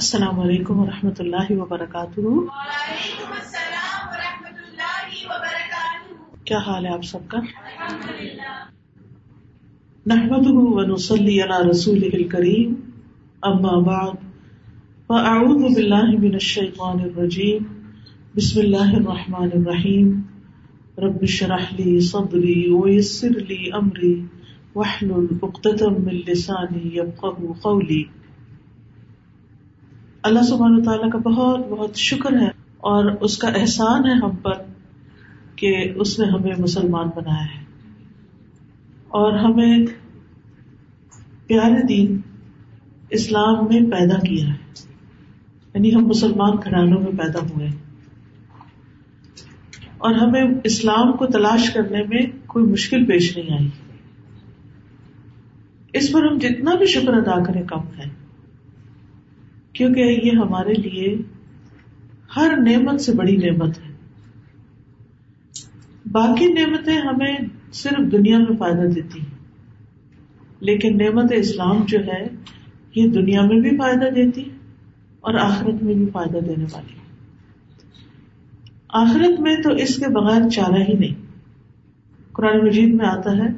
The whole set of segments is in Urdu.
السلام علیکم و رحمۃ اللہ وبرکاتہ۔ وعلیکم السلام ورحمۃ اللہ وبرکاتہ۔ کیا حال ہے آپ سب کا؟ نحمده ونصلي على رسوله الكريم اما بعد فاعوذ بالله من الشيطان الرجيم بسم الله الرحمن الرحيم رب اشرح لي صدري ويسر لي امري واحلل عقدة من لساني يفقهوا قولي اللہ سبحانہ تعالیٰ کا بہت بہت شکر ہے اور اس کا احسان ہے ہم پر کہ اس نے ہمیں مسلمان بنایا ہے۔ اور ہمیں پیارے دین اسلام میں پیدا کیا ہے۔ یعنی ہم مسلمان گھرانوں میں پیدا ہوئے اور ہمیں اسلام کو تلاش کرنے میں کوئی مشکل پیش نہیں آئی۔ اس پر ہم جتنا بھی شکر ادا کریں کم ہے۔ کیونکہ یہ ہمارے لیے ہر نعمت سے بڑی نعمت ہے۔ باقی نعمتیں ہمیں صرف دنیا میں فائدہ دیتی ہیں۔ لیکن نعمت اسلام جو ہے، یہ دنیا میں بھی فائدہ دیتی اور آخرت میں بھی فائدہ دینے والی آخرت میں تو اس کے بغیر چارہ ہی نہیں۔ قرآن مجید میں آتا ہے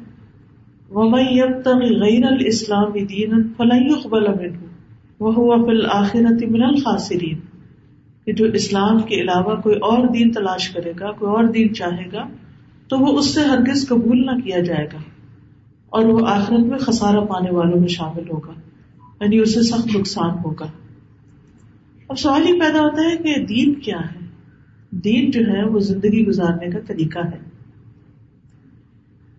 ومئی اب تک غیر الاسلام دین فلاح قبل وہ فل آخرت من الخاصرین کہ جو اسلام کے علاوہ کوئی اور دین تلاش کرے گا، کوئی اور دین چاہے گا، تو وہ اس سے ہرگز قبول نہ کیا جائے گا۔ اور وہ آخرت میں خسارہ پانے والوں میں شامل ہوگا یعنی اسے سخت نقصان ہوگا۔ اب سوال یہ پیدا ہوتا ہے کہ دین کیا ہے؟ دین جو ہے وہ زندگی گزارنے کا طریقہ ہے۔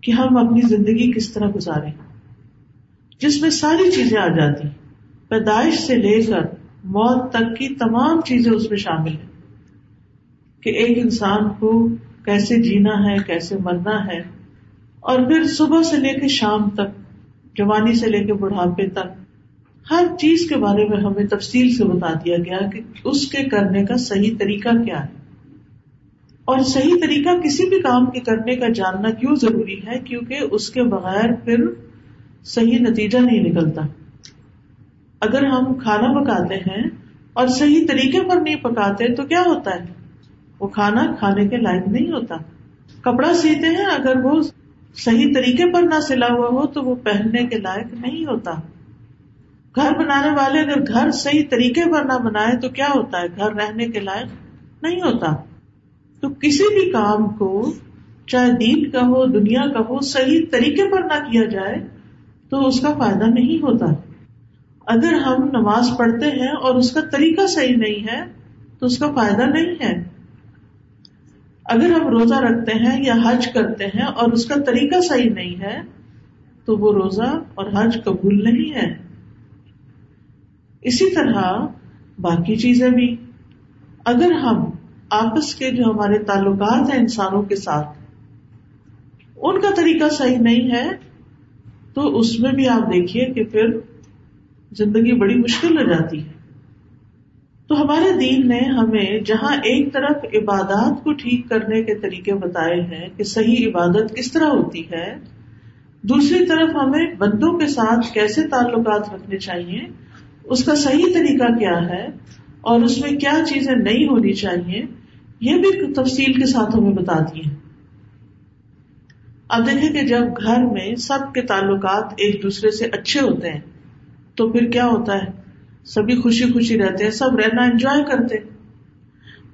کہ ہم اپنی زندگی کس طرح گزارے جس میں ساری چیزیں آ جاتی۔ پیدائش سے لے کر موت تک کی تمام چیزیں اس میں شامل ہیں۔ کہ ایک انسان کو کیسے جینا ہے، کیسے مرنا ہے۔ اور پھر صبح سے لے کے شام تک، جوانی سے لے کے بڑھاپے تک، ہر چیز کے بارے میں ہمیں تفصیل سے بتا دیا گیا کہ اس کے کرنے کا صحیح طریقہ کیا ہے۔ اور صحیح طریقہ کسی بھی کام کے کرنے کا جاننا کیوں ضروری ہے؟ کیونکہ اس کے بغیر پھر صحیح نتیجہ نہیں نکلتا۔ اگر ہم کھانا پکاتے ہیں اور صحیح طریقے پر نہیں پکاتے تو کیا ہوتا ہے؟ وہ کھانا کھانے کے لائق نہیں ہوتا۔ کپڑا سیتے ہیں، اگر وہ صحیح طریقے پر نہ سلا ہوا ہو تو وہ پہننے کے لائق نہیں ہوتا۔ گھر بنانے والے اگر گھر صحیح طریقے پر نہ بنائے تو کیا ہوتا ہے؟ گھر رہنے کے لائق نہیں ہوتا۔ تو کسی بھی کام کو، چاہے دین کا ہو، دنیا کا ہو، صحیح طریقے پر نہ کیا جائے تو اس کا فائدہ نہیں ہوتا۔ اگر ہم نماز پڑھتے ہیں اور اس کا طریقہ صحیح نہیں ہے، تو اس کا فائدہ نہیں ہے۔ اگر ہم روزہ رکھتے ہیں یا حج کرتے ہیں اور اس کا طریقہ صحیح نہیں ہے، تو وہ روزہ اور حج قبول نہیں ہے۔ اسی طرح باقی چیزیں بھی۔ اگر ہم آپس کے جو ہمارے تعلقات ہیں انسانوں کے ساتھ، ان کا طریقہ صحیح نہیں ہے، تو اس میں بھی آپ دیکھیے کہ پھر زندگی بڑی مشکل ہو جاتی ہے۔ تو ہمارے دین نے ہمیں جہاں ایک طرف عبادات کو ٹھیک کرنے کے طریقے بتائے ہیں کہ صحیح عبادت کس طرح ہوتی ہے، دوسری طرف ہمیں بندوں کے ساتھ کیسے تعلقات رکھنے چاہیے، اس کا صحیح طریقہ کیا ہے اور اس میں کیا چیزیں نہیں ہونی چاہیے، یہ بھی تفصیل کے ساتھ ہمیں بتا دیے اب دیکھیں کہ جب گھر میں سب کے تعلقات ایک دوسرے سے اچھے ہوتے ہیں تو پھر کیا ہوتا ہے؟ سبھی خوشی خوشی رہتے ہیں، سب رہنا انجوائے کرتے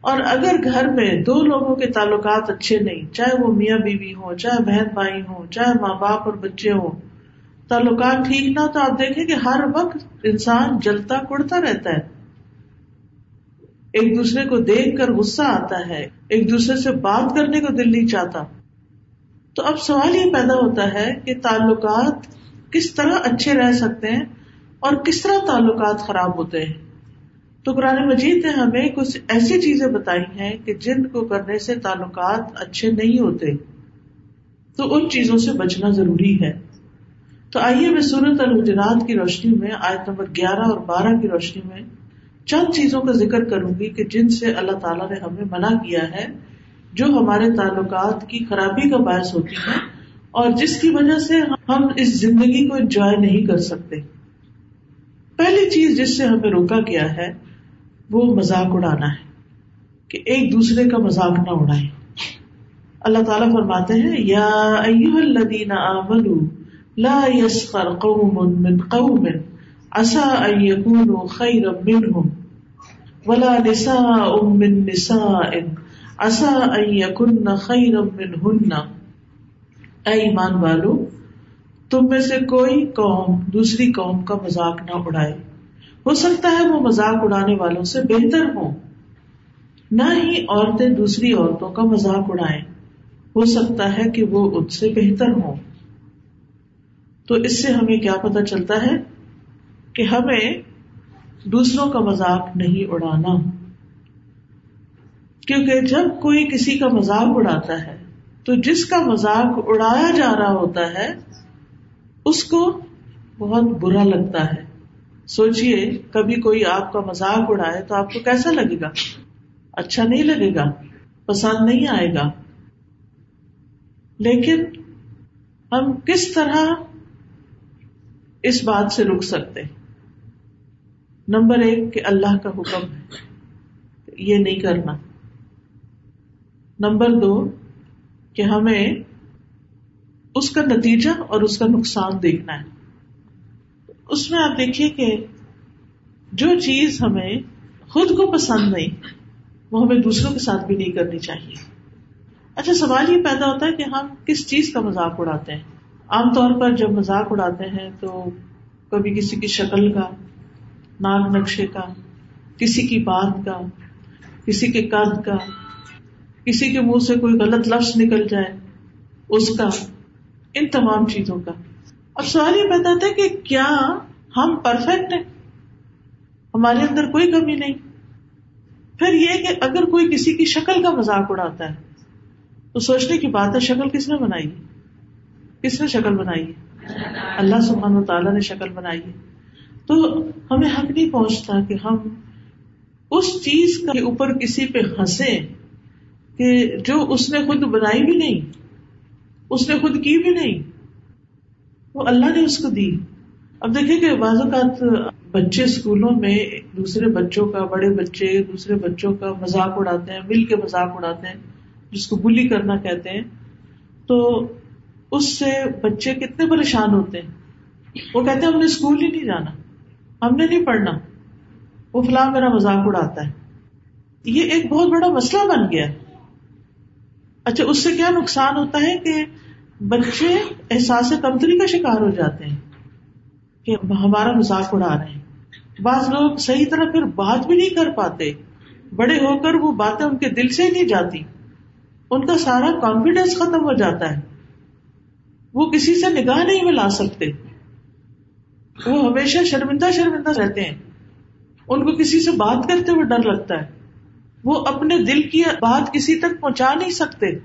اور اگر گھر میں دو لوگوں کے تعلقات اچھے نہیں، چاہے وہ میاں بیوی ہو چاہے بہن بھائی ہوں، چاہے ماں باپ اور بچے ہوں، تعلقات ٹھیک نہ تو آپ دیکھیں کہ ہر وقت انسان جلتا کڑتا رہتا ہے۔ ایک دوسرے کو دیکھ کر غصہ آتا ہے، ایک دوسرے سے بات کرنے کو دل نہیں چاہتا۔ تو اب سوال یہ پیدا ہوتا ہے کہ تعلقات کس طرح اچھے رہ سکتے ہیں اور کس طرح تعلقات خراب ہوتے ہیں؟ تو قرآن مجید نے ہمیں کچھ ایسی چیزیں بتائی ہیں کہ جن کو کرنے سے تعلقات اچھے نہیں ہوتے۔ تو ان چیزوں سے بچنا ضروری ہے۔ تو آئیے میں سورت الحجرات کی روشنی میں، آیت نمبر گیارہ اور بارہ کی روشنی میں چند چیزوں کا ذکر کروں گی کہ جن سے اللہ تعالیٰ نے ہمیں منع کیا ہے، جو ہمارے تعلقات کی خرابی کا باعث ہوتی ہے اور جس کی وجہ سے ہم اس زندگی کو انجوائے نہیں کر سکتے۔ پہلی چیز جس سے ہمیں روکا گیا ہے، وہ مذاق اڑانا ہے، کہ ایک دوسرے کا مذاق نہ اڑائے اللہ تعالیٰ فرماتے ہیں، یا ایوہ الذین آمنوا لا يسخر قوم من قوم عسى ان يكونوا خيرا منهم ولا نساء من نساء عسى ان يكن خيرا منهن اے ایمان والو تم میں سے کوئی قوم دوسری قوم کا مذاق نہ اڑائے۔ ہو سکتا ہے وہ مذاق اڑانے والوں سے بہتر ہوں۔ نہ ہی عورتیں دوسری عورتوں کا مذاق اڑائیں۔ ہو سکتا ہے کہ وہ ان سے بہتر ہوں۔ تو اس سے ہمیں کیا پتا چلتا ہے کہ ہمیں دوسروں کا مذاق نہیں اڑانا۔ کیونکہ جب کوئی کسی کا مذاق اڑاتا ہے تو جس کا مذاق اڑایا جا رہا ہوتا ہے اس کو بہت برا لگتا ہے۔ سوچئے، کبھی کوئی آپ کا مذاق اڑائے تو آپ کو کیسا لگے گا؟ اچھا نہیں لگے گا؟ پسند نہیں آئے گا؟ لیکن ہم کس طرح اس بات سے رک سکتے نمبر ایک کہ اللہ کا حکم ہے۔ یہ نہیں کرنا۔ نمبر دو کہ ہمیں اس کا نتیجہ اور اس کا نقصان دیکھنا ہے۔ اس میں آپ دیکھیے کہ جو چیز ہمیں خود کو پسند نہیں، وہ ہمیں دوسروں کے ساتھ بھی نہیں کرنی چاہیے۔ اچھا سوال یہ پیدا ہوتا ہے کہ ہم کس چیز کا مذاق اڑاتے ہیں؟ عام طور پر جب مذاق اڑاتے ہیں تو کبھی کسی کی شکل کا ناگ نقشے کا، کسی کی بات کا، کسی کے قد کا، کسی کے منہ سے کوئی غلط لفظ نکل جائے، اس کا۔ ان تمام چیزوں کا۔ اب سوال یہ پیدا تھا کہ کیا ہم پرفیکٹ ہیں؟ ہمارے اندر کوئی کمی نہیں۔ پھر یہ کہ اگر کوئی کسی کی شکل کا مذاق اڑاتا ہے، تو سوچنے کی بات ہے، شکل کس نے بنائی کس نے شکل بنائی ہے؟ اللہ سبحانہ و تعالیٰ نے شکل بنائی ہے۔ تو ہمیں حق نہیں پہنچتا کہ ہم اس چیز کے اوپر کسی پہ ہنسے کہ جو اس نے خود بنائی بھی نہیں۔ اس نے خود کی بھی نہیں۔ وہ اللہ نے اس کو دی۔ اب دیکھیں کہ بعض اوقات بچے اسکولوں میں دوسرے بچوں کا، بڑے بچے دوسرے بچوں کا مذاق اڑاتے ہیں، مل کے مذاق اڑاتے ہیں، جس کو بلی کرنا کہتے ہیں۔ تو اس سے بچے کتنے پریشان ہوتے ہیں۔ وہ کہتے ہیں ہم نے اسکول ہی نہیں جانا، ہم نے نہیں پڑھنا، وہ فلاں میرا مذاق اڑاتا ہے۔ یہ ایک بہت بڑا مسئلہ بن گیا۔ اچھا اس سے کیا نقصان ہوتا ہے کہ بچے احساس کمتری کا شکار ہو جاتے ہیں کہ ہمارا مذاق اڑا رہے ہیں۔ بعض لوگ صحیح طرح پھر بات بھی نہیں کر پاتے۔ بڑے ہو کر وہ باتیں ان کے دل سے نہیں جاتی۔ ان کا سارا کانفیڈینس ختم ہو جاتا ہے۔ وہ کسی سے نگاہ نہیں ملا سکتے۔ وہ ہمیشہ شرمندہ شرمندہ رہتے ہیں۔ ان کو کسی سے بات کرتے ہوئے ڈر لگتا ہے۔ وہ اپنے دل کی بات کسی تک پہنچا نہیں سکتے۔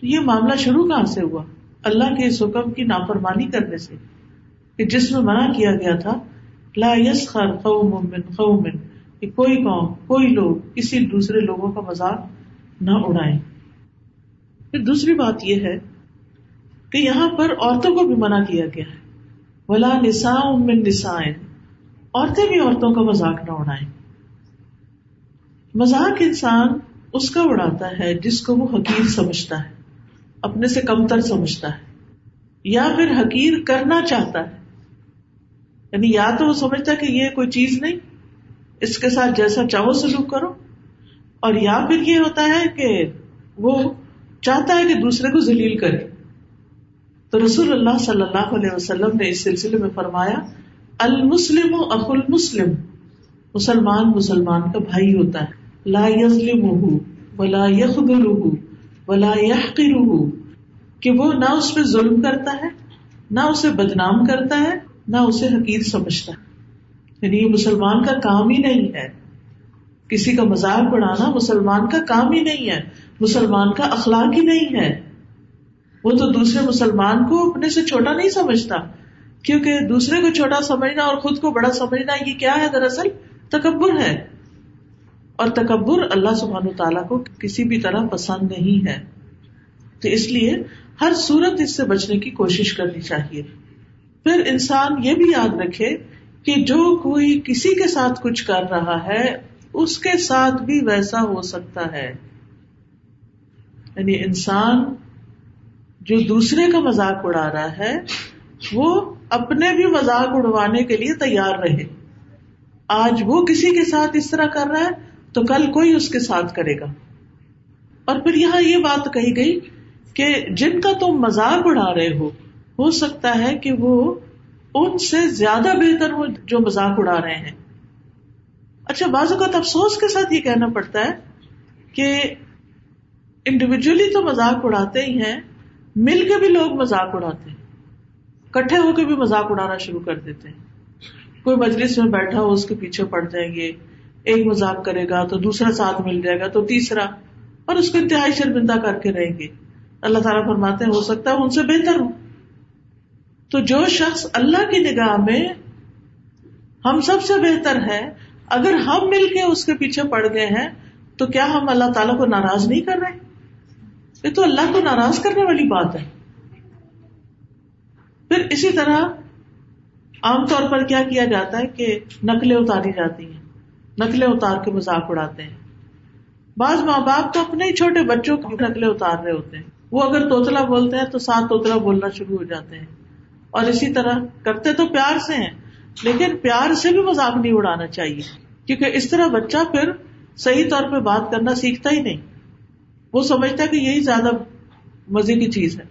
تو یہ معاملہ شروع کہاں سے ہوا؟ اللہ کے اس حکم کی نافرمانی کرنے سے کہ جس میں منع کیا گیا تھا، لا یس خر قوم من قوم، کہ کوئی قوم، کوئی لوگ کسی دوسرے لوگوں کا مذاق نہ اڑائیں۔ پھر دوسری بات یہ ہے کہ یہاں پر عورتوں کو بھی منع کیا گیا ہے۔ ولا نسا من نسائن عورتیں بھی عورتوں کا مذاق نہ اڑائیں۔ مذاق انسان اس کا اڑاتا ہے جس کو وہ حقیر سمجھتا ہے، اپنے سے کمتر سمجھتا ہے، یا پھر حقیر کرنا چاہتا ہے۔ یعنی یا تو وہ سمجھتا ہے کہ یہ کوئی چیز نہیں، اس کے ساتھ جیسا چاہو سلوک کرو۔ اور یا پھر یہ ہوتا ہے کہ وہ چاہتا ہے کہ دوسرے کو ذلیل کرے۔ تو رسول اللہ صلی اللہ علیہ وسلم نے اس سلسلے میں فرمایا، المسلم و اخ المسلم، مسلمان مسلمان کا بھائی ہوتا ہے۔ لا یزلم ولا یخبر ولا کہ وہ نہ اس پہ ظلم کرتا ہے، نہ اسے بدنام کرتا ہے، نہ اسے حقیر سمجھتا ہے۔ یعنی یہ مسلمان کا کام ہی نہیں ہے۔ کسی کا مذاق بڑھانا مسلمان کا کام ہی نہیں ہے، مسلمان کا اخلاق ہی نہیں ہے۔ وہ تو دوسرے مسلمان کو اپنے سے چھوٹا نہیں سمجھتا، کیونکہ دوسرے کو چھوٹا سمجھنا اور خود کو بڑا سمجھنا یہ کیا ہے دراصل؟ تکبر ہے۔ اور تکبر اللہ سبحان تعالیٰ کو کسی بھی طرح پسند نہیں ہے۔ تو اس لیے ہر صورت اس سے بچنے کی کوشش کرنی چاہیے۔ پھر انسان یہ بھی یاد رکھے کہ جو کوئی کسی کے ساتھ کچھ کر رہا ہے، اس کے ساتھ بھی ویسا ہو سکتا ہے۔ یعنی انسان جو دوسرے کا مذاق اڑا رہا ہے، وہ اپنے بھی مذاق اڑوانے کے لیے تیار رہے۔ آج وہ کسی کے ساتھ اس طرح کر رہا ہے تو کل کوئی اس کے ساتھ کرے گا۔ اور پھر یہاں یہ بات کہی گئی کہ جن کا تم مذاق اڑا رہے ہو ہو سکتا ہے کہ وہ ان سے زیادہ بہتر ہو جو مذاق اڑا رہے ہیں۔ اچھا بعض اوقات افسوس کے ساتھ یہ کہنا پڑتا ہے کہ انڈیویجلی تو مذاق اڑاتے ہی ہیں، مل کے بھی لوگ مذاق اڑاتے ہیں۔ کٹھے ہو کے بھی مذاق اڑانا شروع کر دیتے ہیں۔ کوئی مجلس میں بیٹھا ہو، اس کے پیچھے پڑ جائیں گے۔ ایک مذاق کرے گا، تو دوسرا ساتھ مل جائے گا، تو تیسرا، اور اس کو انتہائی شرمندہ کر کے رہیں گے۔ اللہ تعالیٰ فرماتے ہیں، ہو سکتا ہے ان سے بہتر ہو۔ تو جو شخص اللہ کی نگاہ میں ہم سب سے بہتر ہے، اگر ہم مل کے اس کے پیچھے پڑ گئے ہیں، تو کیا ہم اللہ تعالیٰ کو ناراض نہیں کر رہے؟ یہ تو اللہ کو ناراض کرنے والی بات ہے۔ پھر اسی طرح عام طور پر کیا کیا جاتا ہے کہ نقلیں اتاری جاتی ہیں۔ نقلیں اتار کے مذاق اڑاتے ہیں۔ بعض ماں باپ تو اپنے ہی چھوٹے بچوں کی نقلیں اتار رہے ہوتے ہیں۔ وہ اگر توتلا بولتے ہیں تو ساتھ توتلا بولنا شروع ہو جاتے ہیں۔ اور اسی طرح کرتے تو پیار سے ہیں، لیکن پیار سے بھی مذاق نہیں اڑانا چاہیے۔ کیونکہ اس طرح بچہ پھر صحیح طور پہ بات کرنا سیکھتا ہی نہیں۔ وہ سمجھتا ہے کہ یہی زیادہ مزے کی چیز ہے۔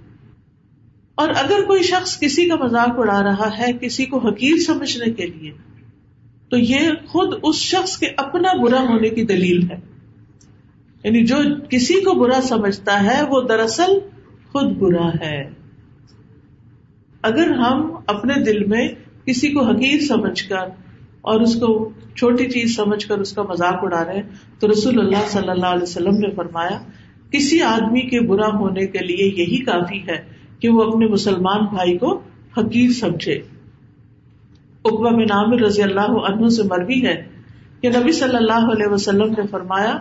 اور اگر کوئی شخص کسی کا مذاق اڑا رہا ہے، کسی کو حقیر سمجھنے کے لیے تو یہ خود اس شخص کے اپنا برا ہونے کی دلیل ہے۔ یعنی جو کسی کو برا سمجھتا ہے، وہ دراصل خود برا ہے۔ اگر ہم اپنے دل میں کسی کو حقیر سمجھ کر اور اس کو چھوٹی چیز سمجھ کر اس کا مذاق اڑا رہے ہیں تو رسول اللہ صلی اللہ علیہ وسلم نے فرمایا، کسی آدمی کے برا ہونے کے لیے یہی کافی ہے کہ وہ اپنے مسلمان بھائی کو حقیر سمجھے۔ اقبا میں نام رضی اللہ عنہ سے مربی ہے کہ نبی صلی اللہ علیہ وسلم نے فرمایا،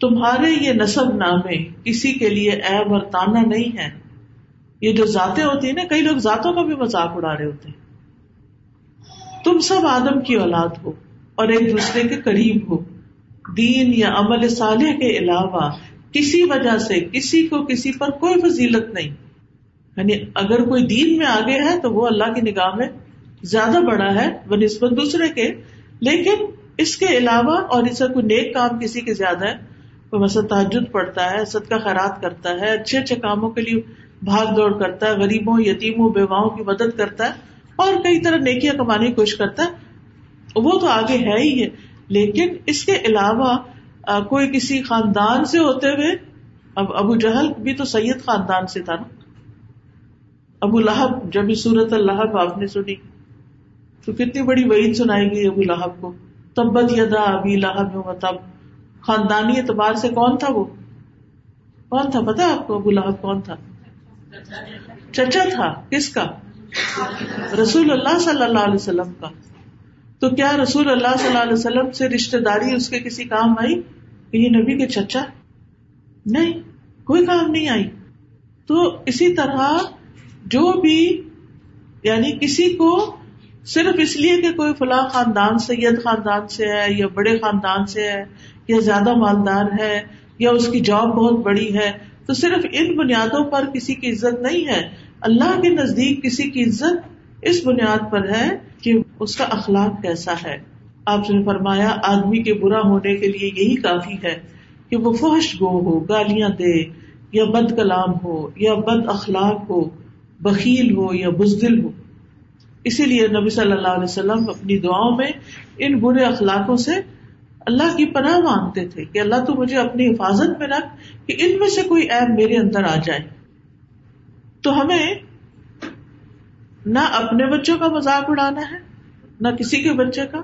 تمہارے یہ نصب نامے کسی کے لیے ایب اور تانا نہیں ہے یہ جو ذاتیں ہوتی ہیں نا، کئی لوگ ذاتوں کا بھی مذاق اڑا رہے ہوتے ہیں۔ تم سب آدم کی اولاد ہو اور ایک دوسرے کے قریب ہو۔ دین یا عمل صالح کے علاوہ کسی وجہ سے کسی کو کسی پر کوئی فضیلت نہیں۔ یعنی اگر کوئی دین میں آگے ہے تو وہ اللہ کی نگاہ میں زیادہ بڑا ہے، وہ نسبت دوسرے کے، لیکن اس کے علاوہ اور اس کا کوئی نیک کام کسی کے زیادہ ہے، وہ مثلا تحجد پڑتا ہے، صدقہ خیرات کرتا ہے، اچھے اچھے کاموں کے لیے بھاگ دوڑ کرتا ہے، غریبوں، یتیموں، بیواؤں کی مدد کرتا ہے اور کئی طرح نیکیاں کمانے کی کوشش کرتا ہے۔ وہ تو آگے ہے ہی ہے، لیکن اس کے علاوہ کوئی کسی خاندان سے ہوتے ہوئے، اب ابو جہل بھی تو سید خاندان سے تھا نا۔ ابو لہب، جب سورت الحب آپ نے سنی۔ تو کتنی بڑی وعید سنائی گئی ابو لہب کو؟ تبت یدا ابی لہب تب۔ خاندانی اعتبار سے کون تھا وہ؟ کون تھا؟ پتا آپ کو ابو لہب کون تھا؟ چچا تھا۔ کس کا؟ رسول اللہ صلی اللہ علیہ وسلم کا۔ تو کیا رسول اللہ صلی اللہ علیہ وسلم سے رشتے داری اس کے کسی کام آئی؟ کہ یہ نبی کے چچا؟ نہیں، کوئی کام نہیں آئی۔ تو اسی طرح جو بھی یعنی کسی کو صرف اس لیے کہ کوئی فلاں خاندان سید خاندان سے ہے یا بڑے خاندان سے ہے یا زیادہ مالدار ہے یا اس کی جاب بہت بڑی ہے، تو صرف ان بنیادوں پر کسی کی عزت نہیں ہے۔ اللہ کے نزدیک کسی کی عزت اس بنیاد پر ہے کہ اس کا اخلاق کیسا ہے۔ آپ نے فرمایا، آدمی کے برا ہونے کے لیے یہی کافی ہے کہ وہ فحش گو ہو، گالیاں دے، یا بد کلام ہو، یا بد اخلاق ہو بکیل ہو، یا بزدل ہو۔ اسی لیے نبی صلی اللہ علیہ وسلم اپنی دعاؤں میں ان برے اخلاقوں سے اللہ کی پناہ مانگتے تھے کہ اللہ تو مجھے اپنی حفاظت میں رکھ کہ ان میں سے کوئی ایپ میرے اندر آ جائے۔ تو ہمیں نہ اپنے بچوں کا مذاق اڑانا ہے، نہ کسی کے بچے کا،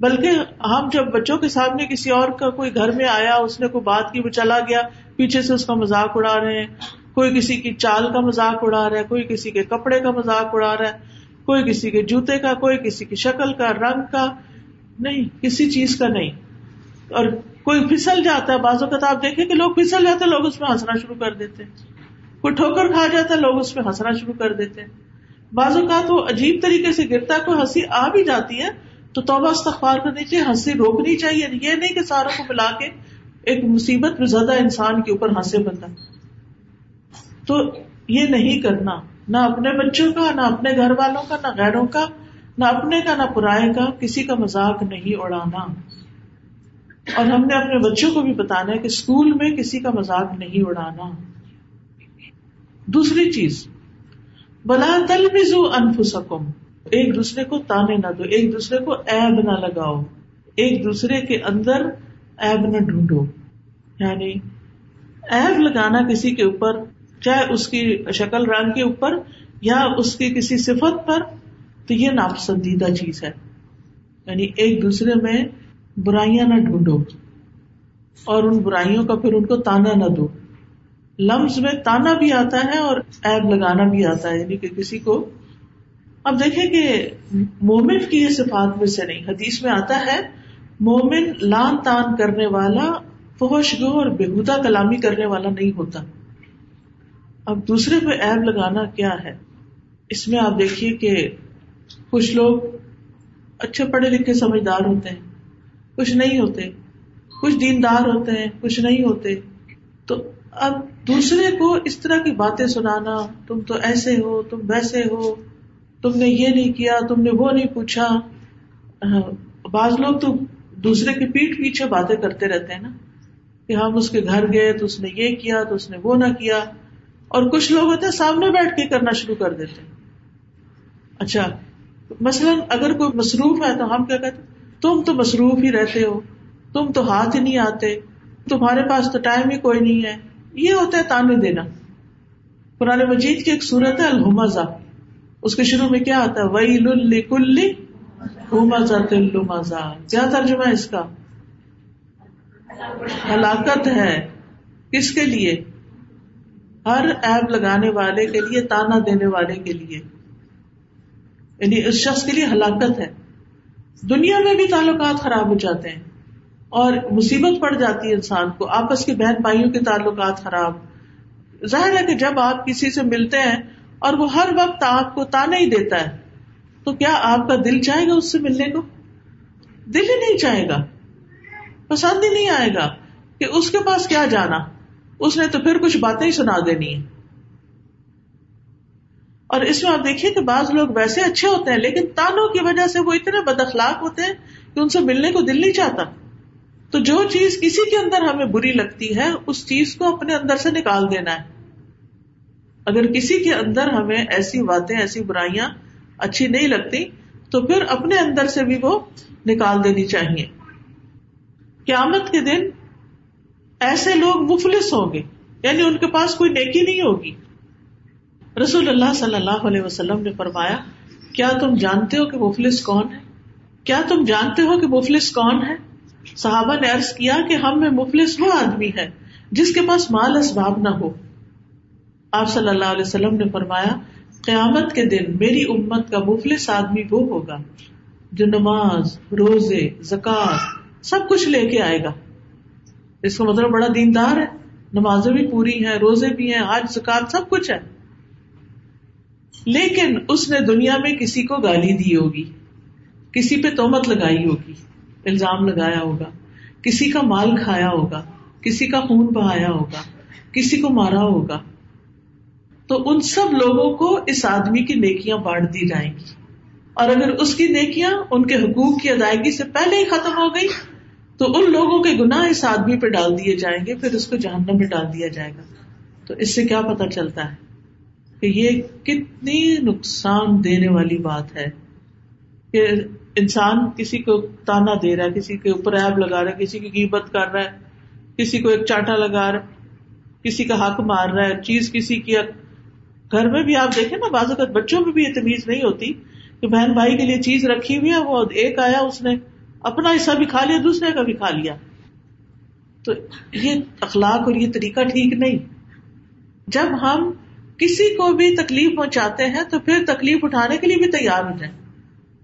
بلکہ ہم جب بچوں کے سامنے کسی اور کا کوئی گھر میں آیا، اس نے کوئی بات کی، وہ چلا گیا، پیچھے سے اس کا مذاق اڑا رہے ہیں، کوئی کسی کی چال کا مذاق اڑا رہا ہے، کوئی کسی کے کپڑے کا مذاق اڑا رہا ہے کوئی کسی کے جوتے کا، کوئی کسی کی شکل کا، رنگ کا، نہیں، کسی چیز کا نہیں۔ اور کوئی پھسل جاتا ہے بازو کا تو آپ دیکھیں کہ لوگ پھسل جاتے لوگ اس میں ہنسنا شروع کر دیتے ہیں۔ کوئی ٹھوکر کھا جاتا ہے، لوگ اس میں ہنسنا شروع کر دیتے ہیں۔ بعض اوقات وہ عجیب طریقے سے گرتا ہے، کوئی ہنسی آ بھی جاتی ہے، تو توبہ استغفار کرنی چاہیے ہنسی روکنی چاہیے۔ یعنی یہ نہیں کہ ساروں کو ملا کے ایک مصیبت میں زیادہ انسان کے اوپر ہنسے بندہ تو یہ نہیں کرنا۔ نہ اپنے بچوں کا، نہ اپنے گھر والوں کا، نہ غیروں کا، نہ اپنے کا، نہ پرائے کا، کسی کا مذاق نہیں اڑانا۔ اور ہم نے اپنے بچوں کو بھی بتانا ہے کہ اسکول میں کسی کا مذاق نہیں اڑانا۔ دوسری چیز بلا تل بزو انفسکم ایک دوسرے کو تانے نہ دو، ایک دوسرے کو ایب نہ لگاؤ۔ ایک دوسرے کے اندر ایب نہ ڈھونڈو۔ یعنی ایب لگانا کسی کے اوپر چاہے اس کی شکل رنگ کے اوپر یا اس کی کسی صفت پر، تو یہ ناپسندیدہ چیز ہے۔ یعنی ایک دوسرے میں برائیاں نہ ڈھونڈو اور ان برائیوں کا پھر ان کو تانا نہ دو۔ لمز میں تانا بھی آتا ہے اور ایب لگانا بھی آتا ہے یعنی کہ کسی کو۔ اب دیکھیں کہ مومن کی یہ صفات میں سے نہیں، حدیث میں آتا ہے، مومن لان تان کرنے والا فوش گو اور بےحدہ کلامی کرنے والا نہیں ہوتا۔ اب دوسرے پہ ایب لگانا کیا ہے؟ اس میں آپ دیکھیے کہ کچھ لوگ اچھے پڑھے لکھے سمجھدار ہوتے ہیں، کچھ نہیں ہوتے۔ کچھ دیندار ہوتے ہیں، کچھ نہیں ہوتے۔ تو اب دوسرے کو اس طرح کی باتیں سنانا، تم تو ایسے ہو، تم ویسے ہو، تم نے یہ نہیں کیا، تم نے وہ نہیں پوچھا۔ ہاں، بعض لوگ تو دوسرے کی پیٹ پیچھے باتیں کرتے رہتے ہیں نا، کہ ہم اس کے گھر گئے تو اس نے یہ کیا، تو اس نے وہ نہ کیا۔ اور کچھ لوگ ہوتے ہیں سامنے بیٹھ کے کرنا شروع کر دیتے اچھا مثلاً اگر کوئی مصروف ہے تو ہم کیا کہتے تم تو مصروف ہی رہتے ہو، تم تو ہاتھ ہی نہیں آتے، تمہارے پاس تو ٹائم ہی کوئی نہیں ہے۔ یہ ہوتا ہے تانے دینا۔ قرآن مجید کی ایک صورت ہے الحمزہ اس کے شروع میں کیا آتا ہے؟ وئی للی کلی ہومزا تلزا کیا ترجمہ ہے اس کا؟ ہلاکت ہے۔ کس کے لیے؟ ہر ایپ لگانے والے کے لیے، تانا دینے والے کے لیے۔ یعنی اس شخص کے لیے ہلاکت ہے۔ دنیا میں بھی تعلقات خراب ہو جاتے ہیں اور مصیبت پڑ جاتی ہے انسان کو۔ آپس کے بہن بھائیوں کے تعلقات خراب۔ ظاہر ہے کہ جب آپ کسی سے ملتے ہیں اور وہ ہر وقت آپ کو تانا ہی دیتا ہے، تو کیا آپ کا دل چاہے گا اس سے ملنے کو؟ دل ہی نہیں چاہے گا۔ پسند ہی نہیں آئے گا کہ اس کے پاس کیا جانا۔ اس نے تو پھر کچھ باتیں ہی سنا دینی ہے اور اس میں آپ دیکھیے کہ بعض لوگ ویسے اچھے ہوتے ہیں، لیکن تانوں کی وجہ سے وہ اتنے بد اخلاق ہوتے ہیں کہ ان سے ملنے کو دل نہیں چاہتا۔ تو جو چیز کسی کے اندر ہمیں بری لگتی ہے، اس چیز کو اپنے اندر سے نکال دینا ہے۔ اگر کسی کے اندر ہمیں ایسی باتیں، ایسی برائیاں اچھی نہیں لگتی، تو پھر اپنے اندر سے بھی وہ نکال دینی چاہیے۔ قیامت کے دن ایسے لوگ مفلس ہوں گے۔ یعنی ان کے پاس کوئی نیکی نہیں ہوگی۔ رسول اللہ صلی اللہ علیہ وسلم نے فرمایا، کیا تم جانتے ہو کہ مفلس کون ہے؟ کیا تم جانتے ہو کہ مفلس کون ہے؟ صحابہ نے عرض کیا کہ ہم میں مفلس وہ آدمی ہے جس کے پاس مال اسباب نہ ہو۔ آپ صلی اللہ علیہ وسلم نے فرمایا، قیامت کے دن میری امت کا مفلس آدمی وہ ہوگا جو نماز، روزے زکات سب کچھ لے کے آئے گا۔ اس کا مطلب بڑا دیندار ہے۔ نمازیں بھی پوری ہیں، روزے بھی ہیں، آج زکات سب کچھ ہے۔ لیکن اس نے دنیا میں کسی کو گالی دی ہوگی، کسی پہ تومت لگائی ہوگی، الزام لگایا ہوگا، کسی کا مال کھایا ہوگا، کسی کا خون بہایا ہوگا، کسی کو مارا ہوگا۔ تو ان سب لوگوں کو اس آدمی کی نیکیاں بانٹ دی جائیں گی۔ اور اگر اس کی نیکیاں ان کے حقوق کی ادائیگی سے پہلے ہی ختم ہو گئی تو ان لوگوں کے گناہ اس آدمی پہ ڈال دیے جائیں گے، پھر اس کو جہنم میں ڈال دیا جائے گا۔ تو اس سے کیا پتا چلتا ہے کہ یہ کتنی نقصان دینے والی بات ہے کہ انسان کسی کو تانا دے رہا ہے، کسی کے اوپر ایب لگا رہا ہے، کسی کی قیمت کر رہا ہے، کسی کو ایک چاٹا لگا رہا ہے، کسی کا حق مار رہا ہے، چیز کسی کی گھر میں بھی آپ دیکھیں نا، بعض اوقات بچوں میں بھی یہ تمیز نہیں ہوتی کہ بہن بھائی کے لیے چیز رکھی ہوئی ہے، وہ ایک آیا، اس نے اپنا حصہ بھی کھا لیا، دوسرے کا بھی کھا لیا۔ تو یہ اخلاق اور یہ طریقہ ٹھیک نہیں۔ جب ہم کسی کو بھی تکلیف پہنچاتے ہیں، تو پھر تکلیف اٹھانے کے لیے بھی تیار ہو جائیں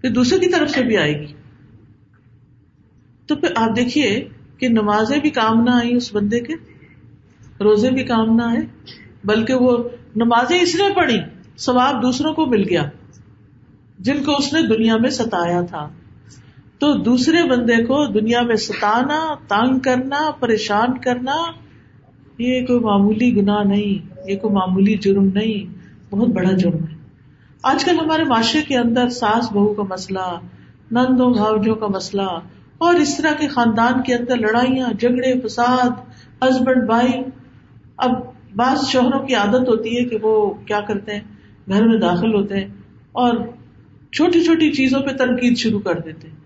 پھر دوسرے کی طرف سے بھی آئے گی۔ تو پھر آپ دیکھیے کہ نمازیں بھی کام نہ آئی اس بندے کے، روزے بھی کام نہ آئے بلکہ وہ نمازیں اس لیے پڑھی، ثواب دوسروں کو مل گیا، جن کو اس نے دنیا میں ستایا تھا۔ تو دوسرے بندے کو دنیا میں ستانا، تانگ کرنا، پریشان کرنا، یہ کوئی معمولی گناہ نہیں، یہ کوئی معمولی جرم نہیں، بہت بڑا جرم ہے۔ آج کل ہمارے معاشرے کے اندر ساس بہو کا مسئلہ، نندوں بھاؤجوں کا مسئلہ، اور اس طرح کے خاندان کے اندر لڑائیاں، جھگڑے، فساد، ہسبینڈ، بھائی، اب بعض شوہروں کی عادت ہوتی ہے کہ وہ کیا کرتے ہیں؟ گھر میں داخل ہوتے ہیں اور چھوٹی چھوٹی چیزوں پہ تنقید شروع کر دیتے ہیں۔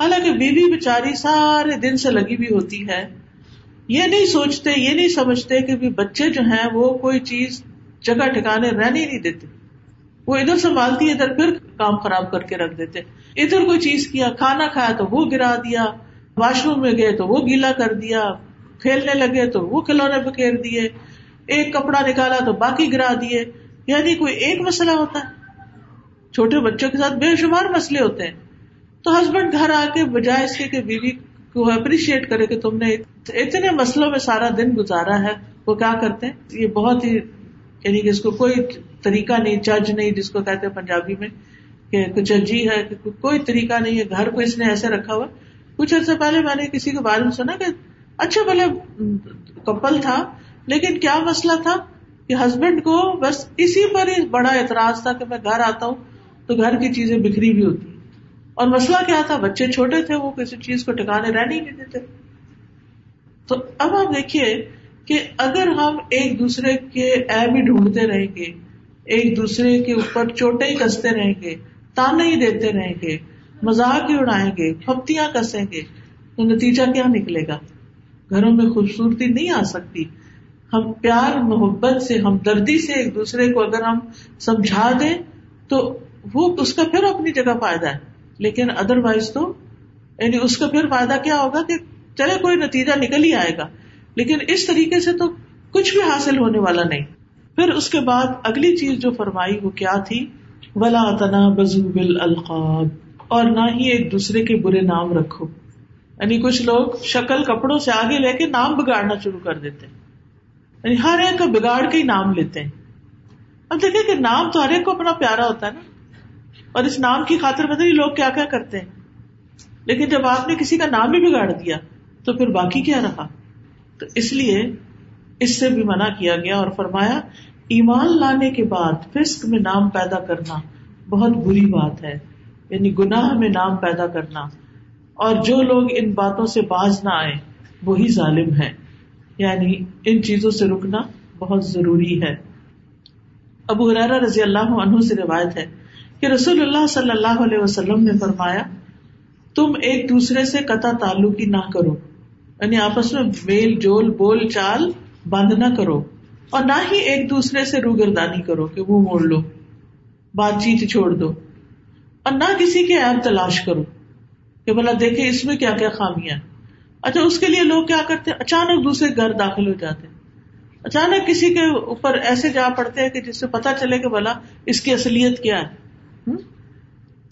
حالانکہ بیوی بچاری سارے دن سے لگی ہوئی ہوتی ہے۔ یہ نہیں سوچتے، یہ نہیں سمجھتے کہ بچے جو ہیں وہ کوئی چیز جگہ ٹھکانے رہنے نہیں دیتے۔ وہ ادھر سنبھالتی ادھر پھر کام خراب کر کے رکھ دیتے۔ ادھر کوئی چیز کیا، کھانا کھایا تو وہ گرا دیا، واش روم میں گئے تو وہ گیلا کر دیا، کھیلنے لگے تو وہ کھلونے بکھیر دیے، ایک کپڑا نکالا تو باقی گرا دیے۔ یعنی کوئی ایک مسئلہ ہوتا ہے۔ چھوٹے بچوں کے ساتھ بے شمار مسئلے ہوتے ہیں۔ تو ہسبینڈ گھر آ کے بجائے اس کے کہ بیوی کو اپریشیٹ کرے کہ تم نے اتنے مسئلوں میں سارا دن گزارا ہے، وہ کیا کرتے ہیں؟ یہ بہت ہی یعنی کہ اس کو کوئی طریقہ نہیں چرج نہیں، جس کو کہتے ہیں پنجابی میں کہ کچھ جی ہے، کہ کوئی طریقہ نہیں ہے، گھر کو اس نے ایسے رکھا ہوا۔ کچھ عرصے پہلے میں نے کسی کے بارے میں سنا کہ اچھا بھلے کپل تھا، لیکن کیا مسئلہ تھا کہ ہسبینڈ کو بس اسی پر ہی بڑا اعتراض تھا کہ میں گھر آتا ہوں تو گھر کی چیزیں بکھری بھی ہوتی۔ اور مسئلہ کیا تھا؟ بچے چھوٹے تھے، وہ کسی چیز کو ٹکانے رہنے نہیں دیتے۔ تو اب آپ دیکھیے کہ اگر ہم ایک دوسرے کے ایب ہی ڈھونڈتے رہیں گے، ایک دوسرے کے اوپر چوٹے ہی کستے رہیں گے، تانے ہی دیتے رہیں گے مزاق ہی اڑائیں گے، پھپتیاں کسیں گے، تو نتیجہ کیا نکلے گا؟ گھروں میں خوبصورتی نہیں آ سکتی۔ ہم پیار، محبت سے ہم دردی سے ایک دوسرے کو اگر ہم سمجھا دیں، تو وہ اس کا پھر اپنی جگہ فائدہ ہے۔ لیکن ادر وائز تو یعنی اس کا پھر فائدہ کیا ہوگا کہ چلے کوئی نتیجہ نکل ہی آئے گا۔ لیکن اس طریقے سے تو کچھ بھی حاصل ہونے والا نہیں۔ پھر اس کے بعد اگلی چیز جو فرمائی وہ کیا تھی؟ ولا تنا بزو بل القاب اور نہ ہی ایک دوسرے کے برے نام رکھو۔ یعنی کچھ لوگ شکل کپڑوں سے آگے لے کے نام بگاڑنا شروع کر دیتے ہیں۔ یعنی ہر ایک کا بگاڑ کے ہی نام لیتے ہیں۔ اب دیکھیں کہ نام تو ہر ایک کو اپنا پیارا ہوتا ہے نا۔ اور اس نام کی خاطر پتہ نہیں لوگ کیا کیا کرتے ہیں۔ لیکن جب آپ نے کسی کا نام ہی بگاڑ دیا، تو پھر باقی کیا رہا؟ تو اس لیے اس سے بھی منع کیا گیا اور فرمایا، ایمان لانے کے بعد فسق میں نام پیدا کرنا بہت بری بات ہے۔ یعنی گناہ میں نام پیدا کرنا۔ اور جو لوگ ان باتوں سے باز نہ آئے وہی ظالم ہے یعنی ان چیزوں سے رکنا بہت ضروری ہے۔ ابو رضی اللہ عنہ سے روایت ہے۔ کہ رسول اللہ صلی اللہ علیہ وسلم نے فرمایا، تم ایک دوسرے سے قطع تعلق ہی نہ کرو۔ یعنی آپس میں میل جول بول چال بند نہ کرو۔ اور نہ ہی ایک دوسرے سے روگردانی کرو کہ وہ موڑ لو۔ بات چیت چھوڑ دو۔ اور نہ کسی کے ایپ تلاش کرو کہ بلا دیکھے اس میں کیا کیا خامیاں اچھا اس کے لیے لوگ کیا کرتے اچانک دوسرے گھر داخل ہو جاتے ہیں۔ اچانک کسی کے اوپر ایسے جا پڑتے ہیں کہ جس سے پتا چلے کہ بلا اس کی اصلیت کیا ہے۔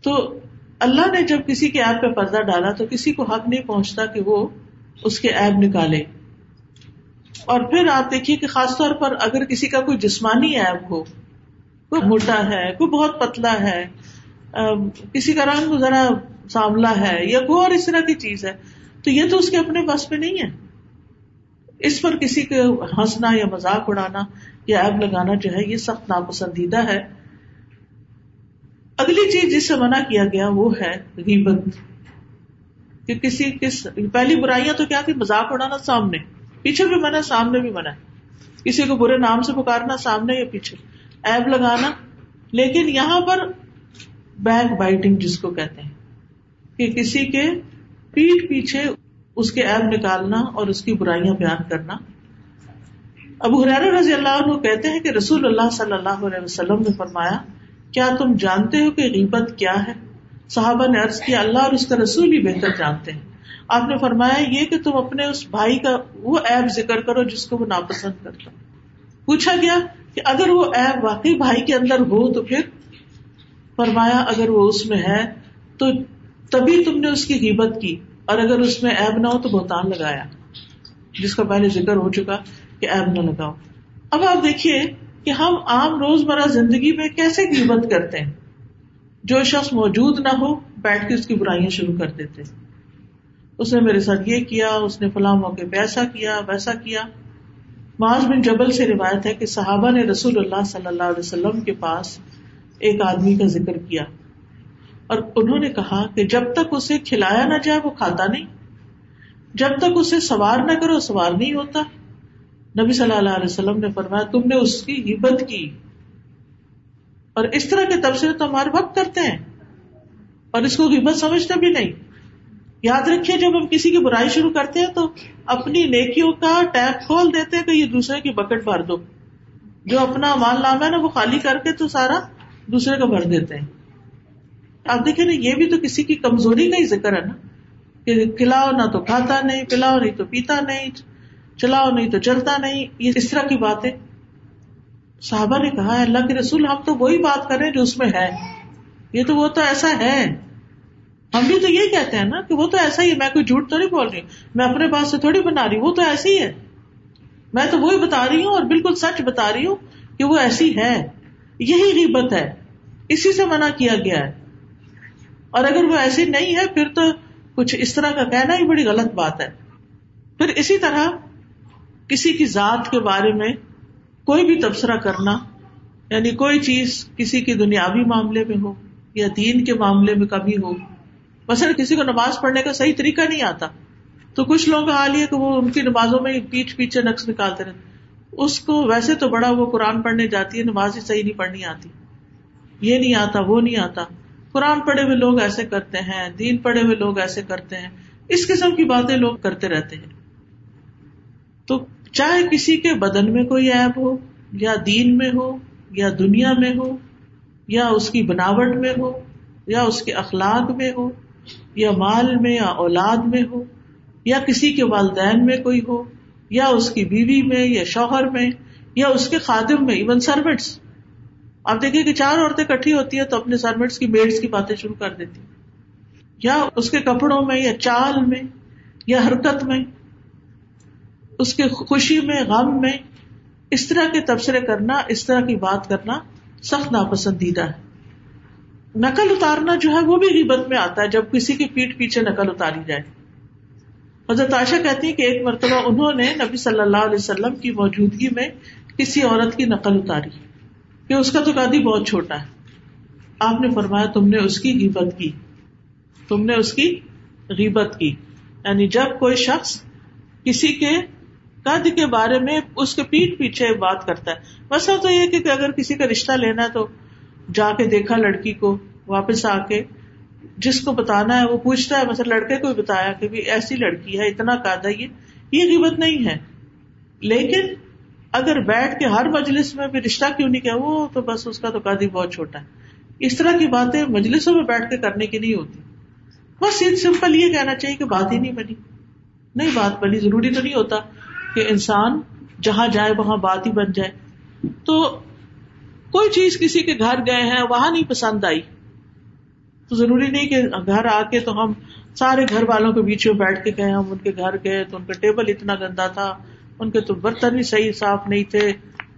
تو اللہ نے جب کسی کے ایپ پہ پردہ ڈالا تو کسی کو حق نہیں پہنچتا کہ وہ اس کے ایپ نکالے۔ اور پھر آپ دیکھیے کہ خاص طور پر اگر کسی کا کوئی جسمانی ایپ ہو، کوئی موٹا ہے، کوئی بہت پتلا ہے کسی کا رنگ ذرا ساملا ہے یا کوئی اور اس طرح کی چیز ہے، تو یہ تو اس کے اپنے بس پہ نہیں ہے۔ اس پر کسی کو ہنسنا یا مذاق اڑانا یا ایپ لگانا جو ہے، یہ سخت ناپسندیدہ ہے۔ اگلی چیز جس سے منع کیا گیا وہ ہے غیبت۔ کہ کسی کس پہلی برائیاں تو کیا تھی؟ مذاق اڑانا سامنے۔ پیچھے بھی منع، سامنے بھی منع۔ کسی کو برے نام سے پکارنا سامنے یا پیچھے۔ ایب لگانا۔ لیکن یہاں پر بیک بائٹنگ جس کو کہتے ہیں۔ کہ کسی کے پیٹ پیچھے اس کے ایب نکالنا اور اس کی برائیاں بیان کرنا۔ ابو حرار رضی اللہ عنہ کہتے ہیں کہ رسول اللہ صلی اللہ علیہ وسلم نے فرمایا کیا تم جانتے ہو کہ غیبت کیا ہے؟ صحابہ نے عرض کیا، اللہ اور اس کا رسول ہی بہتر جانتے ہیں۔ آپ نے فرمایا، یہ کہ تم اپنے اس بھائی کا وہ ایپ ذکر کرو جس کو وہ ناپسند کرتا۔ پوچھا گیا کہ اگر وہ ایپ واقعی بھائی کے اندر ہو تو پھر؟ فرمایا، اگر وہ اس میں ہے تو تبھی تم نے اس کی قیمت کی، اور اگر اس میں ایب نہ ہو تو بہتان لگایا۔ جس کا پہلے ذکر ہو چکا کہ ایب نہ لگاؤ۔ اب آپ دیکھیے کہ ہم عام روز مرہ زندگی میں کیسے قیمت کرتے ہیں؟ جو شخص موجود نہ ہو، بیٹھ کے اس کی برائیاں شروع کر دیتے اس نے میرے ساتھ یہ کیا، اس نے فلاں موقع پہ ایسا کیا، ویسا کیا۔ معاذ بن جبل سے روایت ہے کہ صحابہ نے رسول اللہ صلی اللہ علیہ وسلم کے پاس ایک آدمی کا ذکر کیا۔ اور انہوں نے کہا کہ جب تک اسے کھلایا نہ جائے، وہ کھاتا نہیں۔ جب تک اسے سوار نہ کرو، سوار نہیں ہوتا۔ نبی صلی اللہ علیہ وسلم نے فرمایا، تم نے اس کی ہبت کی۔ اور اس طرح کے تبصرے تو ہمارے وقت کرتے ہیں۔ اور اس کو غیبت سمجھتے بھی نہیں۔ یاد رکھیے، جب ہم کسی کی برائی شروع کرتے ہیں تو اپنی نیکیوں کا ٹیپ کھول دیتے ہیں کہ یہ دوسرے کی بکٹ بھر دو۔ جو اپنا مال نام ہے نا، وہ خالی کر کے تو سارا دوسرے کا بھر دیتے ہیں۔ آپ دیکھیں نا، یہ بھی تو کسی کی کمزوری کا ہی ذکر ہے نا۔ کہ کھلاؤ نہ تو کھاتا نہیں پلاؤ نہیں تو پیتا نہیں۔ چلاؤ، نہیں تو چلتا نہیں۔ یہ اس طرح کی بات ہے صحابہ نے کہا اللہ کے رسول، ہم تو وہی بات کر رہے ہیں جو اس میں ہے۔ یہ تو وہ تو ایسا ہے۔ ہم بھی تو یہ کہتے ہیں نا کہ وہ تو ایسا ہی ہے۔ میں کوئی جھوٹ تو نہیں بول رہی۔ میں اپنے پاس سے تھوڑی بنا رہی ہوں۔ وہ تو ایسی ہے۔ میں تو وہی بتا رہی ہوں اور بالکل سچ بتا رہی ہوں کہ وہ ایسی ہے۔ یہی غیبت ہے۔ اسی سے منع کیا گیا ہے۔ اور اگر وہ ایسی نہیں ہے، پھر تو کچھ اس طرح کا کہنا ہی بڑی غلط بات ہے۔ پھر اسی طرح کسی کی ذات کے بارے میں کوئی بھی تبصرہ کرنا یعنی کوئی چیز کسی کی دنیاوی معاملے میں ہو یا دین کے معاملے میں کبھی ہو، مثلا کسی کو نماز پڑھنے کا صحیح طریقہ نہیں آتا، تو کچھ لوگوں کا حال یہ کہ وہ ان کی نمازوں میں پیچھ پیچھے نقص نکالتے رہتے اس کو ویسے تو بڑا وہ قرآن پڑھنے جاتی ہے، نماز ہی صحیح نہیں پڑھنی آتی۔ یہ نہیں آتا، وہ نہیں آتا۔ قرآن پڑھے ہوئے لوگ ایسے کرتے ہیں، دین پڑھے ہوئے لوگ ایسے کرتے ہیں۔ اس قسم کی باتیں لوگ کرتے رہتے ہیں۔ تو چاہے کسی کے بدن میں کوئی ایپ ہو، یا دین میں ہو، یا دنیا میں ہو، یا اس کی بناوٹ میں ہو، یا اس کے اخلاق میں ہو، یا مال میں، یا اولاد میں ہو، یا کسی کے والدین میں کوئی ہو، یا اس کی بیوی میں، یا شوہر میں، یا اس کے خادم میں ایون سروٹس آپ دیکھیے کہ چار عورتیں کٹھی ہوتی ہیں تو اپنے سروٹس کی میڈس کی باتیں شروع کر دیتی یا اس کے کپڑوں میں، یا چال میں، یا حرکت میں اس کے خوشی میں، غم میں اس طرح کے تبصرے کرنا، اس طرح کی بات کرنا سخت ناپسندیدہ ہے۔ نقل اتارنا جو ہے وہ بھی غیبت میں آتا ہے جب کسی کی پیٹ پیچھے نقل اتاری جائے۔ حضرت عائشہ کہتی ہے کہ ایک مرتبہ انہوں نے نبی صلی اللہ علیہ وسلم کی موجودگی میں کسی عورت کی نقل اتاری۔ کہ اس کا تو قادی بہت چھوٹا ہے۔ آپ نے فرمایا، تم نے اس کی غیبت کی۔ تم نے اس کی غیبت کی۔ یعنی جب کوئی شخص کسی کے قد کے بارے میں اس کے پیٹ پیچھے بات کرتا ہے۔ مسئلہ تو یہ کہ اگر کسی کا رشتہ لینا ہے تو جا کے دیکھا لڑکی کو، واپس آ کے جس کو بتانا ہے وہ پوچھتا ہے، مثلا لڑکے کو بتایا کہ ایسی لڑکی ہے، اتنا قد ہے یہ قیمت نہیں ہے۔ لیکن اگر بیٹھ کے ہر مجلس میں بھی رشتہ کیوں نہیں کیا، وہ تو بس اس کا تو قد ہی بہت چھوٹا ہے۔ اس طرح کی باتیں مجلسوں میں بیٹھ کے کرنے کی نہیں ہوتی۔ بس سمپل یہ کہنا چاہیے کہ بات ہی نہیں بنی۔ نہیں، بات بنی ضروری تو نہیں ہوتا۔ کہ انسان جہاں جائے وہاں بات ہی بن جائے۔ تو کوئی چیز کسی کے گھر گئے ہیں، وہاں نہیں پسند آئی۔ تو ضروری نہیں کہ گھر آ کے تو ہم سارے گھر والوں کے بیچ میں بیٹھ کے گئے ہم ان کے گھر گئے، تو ان کا ٹیبل اتنا گندا تھا، ان کے تو برتن ہی صحیح صاف نہیں تھے،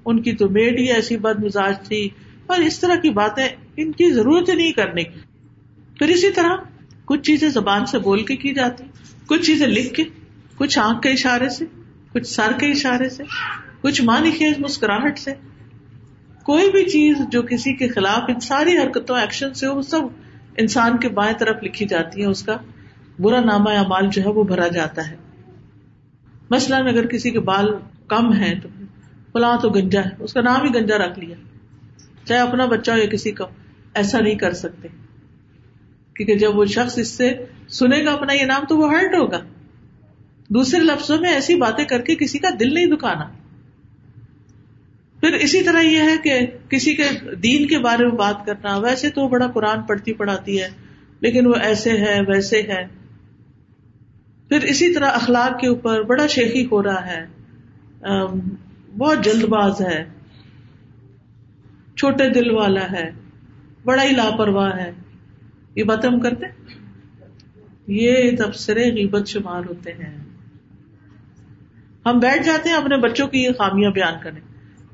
ان کی تو میڈ ہی ایسی بد مزاج تھی۔ اور اس طرح کی باتیں ان کی ضرورت ہی نہیں کرنے کی پھر اسی طرح کچھ چیزیں زبان سے بول کے کی جاتی، کچھ چیزیں لکھ کے، کچھ آنکھ کے اشارے سے۔ کچھ سر کے اشارے سے، کچھ مانی خیز مسکراہٹ سے۔ کوئی بھی چیز جو کسی کے خلاف ان ساری حرکتوں، ایکشن سے وہ سب انسان کے بائیں طرف لکھی جاتی ہے اس کا برا نامہ یا مال جو ہے وہ بھرا جاتا ہے۔ مثلاً اگر کسی کے بال کم ہے تو فلاں تو گنجا ہے، اس کا نام ہی گنجا رکھ لیا۔ چاہے اپنا بچہ ہو یا کسی کا، ایسا نہیں کر سکتے۔ کیونکہ جب وہ شخص اس سے سنے گا اپنا یہ نام تو وہ ہرٹ ہوگا۔ دوسرے لفظوں میں ایسی باتیں کر کے کسی کا دل نہیں دکھانا۔ پھر اسی طرح یہ ہے کہ کسی کے دین کے بارے میں بات کرنا، ویسے تو بڑا قرآن پڑھتی پڑھاتی ہے، لیکن وہ ایسے ہے ویسے ہے پھر اسی طرح اخلاق کے اوپر بڑا شیخی ہو رہا ہے۔ بہت جلد باز ہے۔ چھوٹے دل والا ہے۔ بڑا ہی لاپرواہ ہے۔ یہ باتیں ہم کرتے یہ تبصرے غیبت شمار ہوتے ہیں۔ ہم بیٹھ جاتے ہیں اپنے بچوں کی یہ خامیاں بیان کریں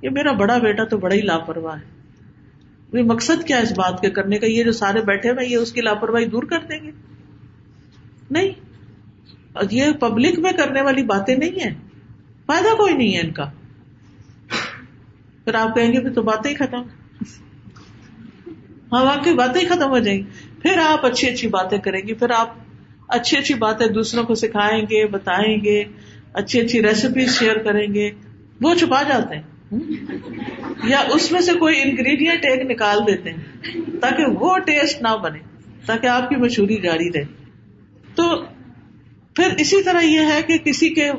یہ میرا بڑا بیٹا تو بڑا ہی لاپرواہ ہے۔ یہ مقصد کیا اس بات کے کرنے کا؟ یہ جو سارے بیٹھے ہوئے یہ اس کی لاپرواہی دور کر دیں گے۔ نہیں۔ یہ پبلک میں کرنے والی باتیں نہیں ہیں۔ فائدہ کوئی نہیں ہے ان کا۔ پھر آپ کہیں گے تو باتیں ہی ختم۔ ہاں واقعی باتیں ہی ختم ہو جائیں گی۔ پھر آپ اچھی اچھی باتیں کریں گے پھر آپ اچھی اچھی باتیں دوسروں کو سکھائیں گے، بتائیں گے۔ اچھی اچھی ریسیپیز شیئر کریں گے، وہ چھپا جاتے ہیں۔ یا اس میں سے کوئی انگریڈینٹ ایک نکال دیتے ہیں، تاکہ وہ ٹیسٹ نہ بنے، تاکہ آپ کی مشہوری جاری رہے۔ تو پھر اسی طرح یہ ہے کہ کسی کے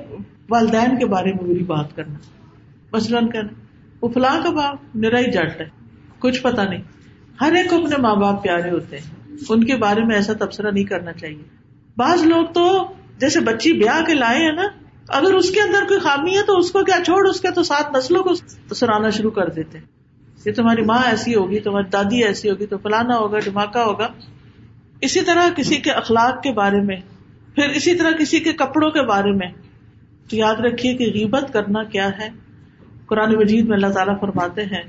والدین کے بارے میں بری بات کرنا۔ مثلاً کہنا، وہ فلاں کا باپ نرائی جٹ ہے، کچھ پتا نہیں۔ ہر ایک کو اپنے ماں باپ پیارے ہوتے ہیں۔ ان کے بارے میں ایسا تبصرہ نہیں کرنا چاہیے۔ بعض لوگ تو جیسے بچی بیاہ کے لائے ہیں نا اگر اس کے اندر کوئی خامی ہے تو اس کو کیا چھوڑ؟ اس کے تو سات نسلوں کو سرانا شروع کر دیتے یہ تمہاری ماں ایسی ہوگی، تمہاری دادی ایسی ہوگی، تو فلانا ہوگا دھماکہ ہوگا۔ اسی طرح کسی کے اخلاق کے بارے میں، پھر اسی طرح کسی کے کپڑوں کے بارے میں۔ تو یاد رکھیے کہ غیبت کرنا کیا ہے؟ قرآن مجید میں اللہ تعالیٰ فرماتے ہیں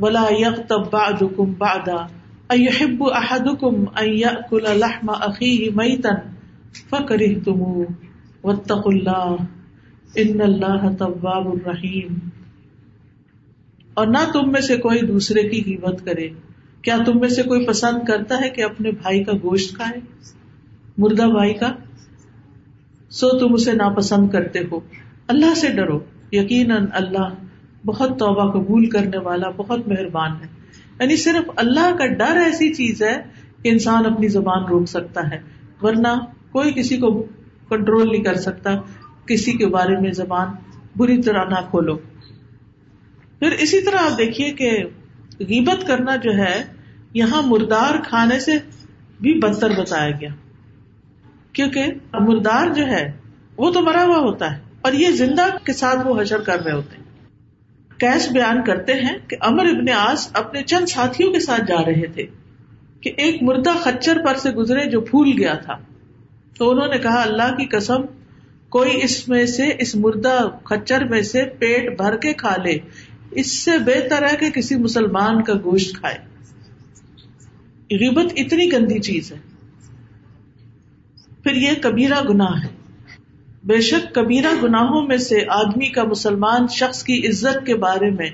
بلا یغتب بعضکم بعدا ایحب احدکم ان لحم اخیہ میتا فکرہتمو واتقوا اللہ، ان اللہ تواب الرحیم۔ اور نہ تم میں سے کوئی دوسرے کی غیبت کرے۔ کیا تم میں سے کوئی پسند کرتا ہے کہ اپنے بھائی کا گوشت کھائے؟ مردہ بھائی کا؟ سو تم اسے ناپسند کرتے ہو۔ اللہ سے ڈرو۔ یقیناً اللہ بہت توبہ قبول کرنے والا، بہت مہربان ہے۔ یعنی صرف اللہ کا ڈر ایسی چیز ہے کہ انسان اپنی زبان روک سکتا ہے۔ ورنہ کوئی کسی کو کنٹرول نہیں کر سکتا، کسی کے بارے میں زبان بری طرح نہ کھولو۔ پھر اسی طرح آپ دیکھیے کہ غیبت کرنا جو ہے، یہاں مردار کھانے سے بھی بدتر بتایا گیا۔ کیونکہ مردار جو ہے، وہ تو مرا ہوا ہوتا ہے، اور یہ زندہ کے ساتھ وہ حشر کر رہے ہوتے ہیں۔ کیس بیان کرتے ہیں کہ امر ابن آس اپنے چند ساتھیوں کے ساتھ جا رہے تھے کہ ایک مردہ خچر پر سے گزرے جو پھول گیا تھا۔ تو انہوں نے کہا، اللہ کی قسم، کوئی اس میں سے، اس مردہ خچر میں سے پیٹ بھر کے کھا لے۔ اس سے بہتر ہے کہ کسی مسلمان کا گوشت کھائے۔ غیبت اتنی گندی چیز ہے۔ پھر یہ کبیرہ گناہ ہے۔ بے شک کبیرہ گناہوں میں سے آدمی کا مسلمان شخص کی عزت کے بارے میں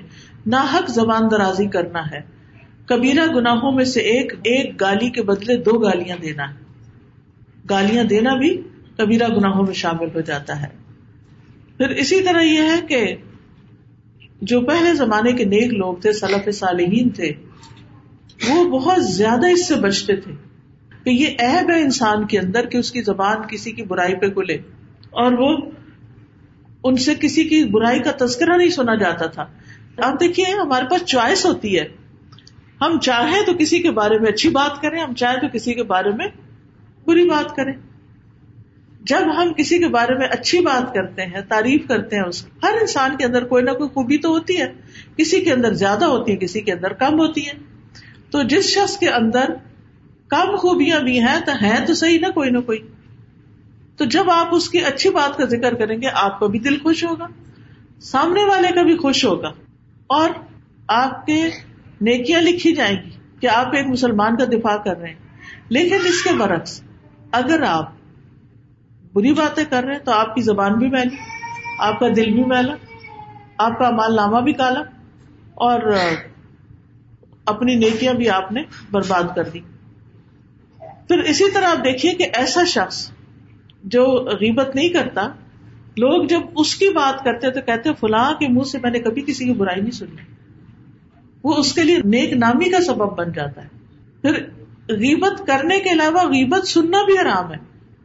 ناحق زبان درازی کرنا ہے۔ کبیرہ گناہوں میں سے ایک ایک گالی کے بدلے دو گالیاں دینا ہے۔ گالیاں دینا بھی کبیرہ گناہوں میں شامل ہو جاتا ہے۔ پھر اسی طرح یہ ہے کہ جو پہلے زمانے کے نیک لوگ تھے، سلف صالحین تھے، وہ بہت زیادہ اس سے بچتے تھے کہ یہ عیب ہے انسان کے اندر کہ اس کی زبان کسی کی برائی پہ کھلے۔ اور وہ ان سے کسی کی برائی کا تذکرہ نہیں سنا جاتا تھا۔ آپ دیکھیے، ہمارے پاس چوائس ہوتی ہے۔ ہم چاہیں تو کسی کے بارے میں اچھی بات کریں، ہم چاہیں تو کسی کے بارے میں بری بات کریں۔ جب ہم کسی کے بارے میں اچھی بات کرتے ہیں، تعریف کرتے ہیں اس ہر انسان کے اندر کوئی نہ کوئی خوبی تو ہوتی ہے۔ کسی کے اندر زیادہ ہوتی ہے کسی کے اندر کم ہوتی ہے تو جس شخص کے اندر کم خوبیاں بھی ہیں، تو ہیں تو صحیح نہ کوئی نہ کوئی۔ تو جب آپ اس کی اچھی بات کا ذکر کریں گے، آپ کا بھی دل خوش ہوگا، سامنے والے کا بھی خوش ہوگا۔ اور آپ کے نیکیاں لکھی جائیں گی کہ آپ ایک مسلمان کا دفاع کر رہے ہیں، لیکن اس کے برعکس اگر آپ بری باتیں کر رہے ہیں تو آپ کی زبان بھی میلی، آپ کا دل بھی میلا، آپ کا مال نامہ بھی کالا اور اپنی نیکیاں بھی آپ نے برباد کر دی۔ پھر اسی طرح آپ دیکھیے کہ ایسا شخص جو غیبت نہیں کرتا، لوگ جب اس کی بات کرتے تو کہتے فلاں کے منہ سے میں نے کبھی کسی کی برائی نہیں سنی۔ وہ اس کے لیے نیک نامی کا سبب بن جاتا ہے۔ پھر غیبت کرنے کے علاوہ غیبت سننا بھی آرام ہے۔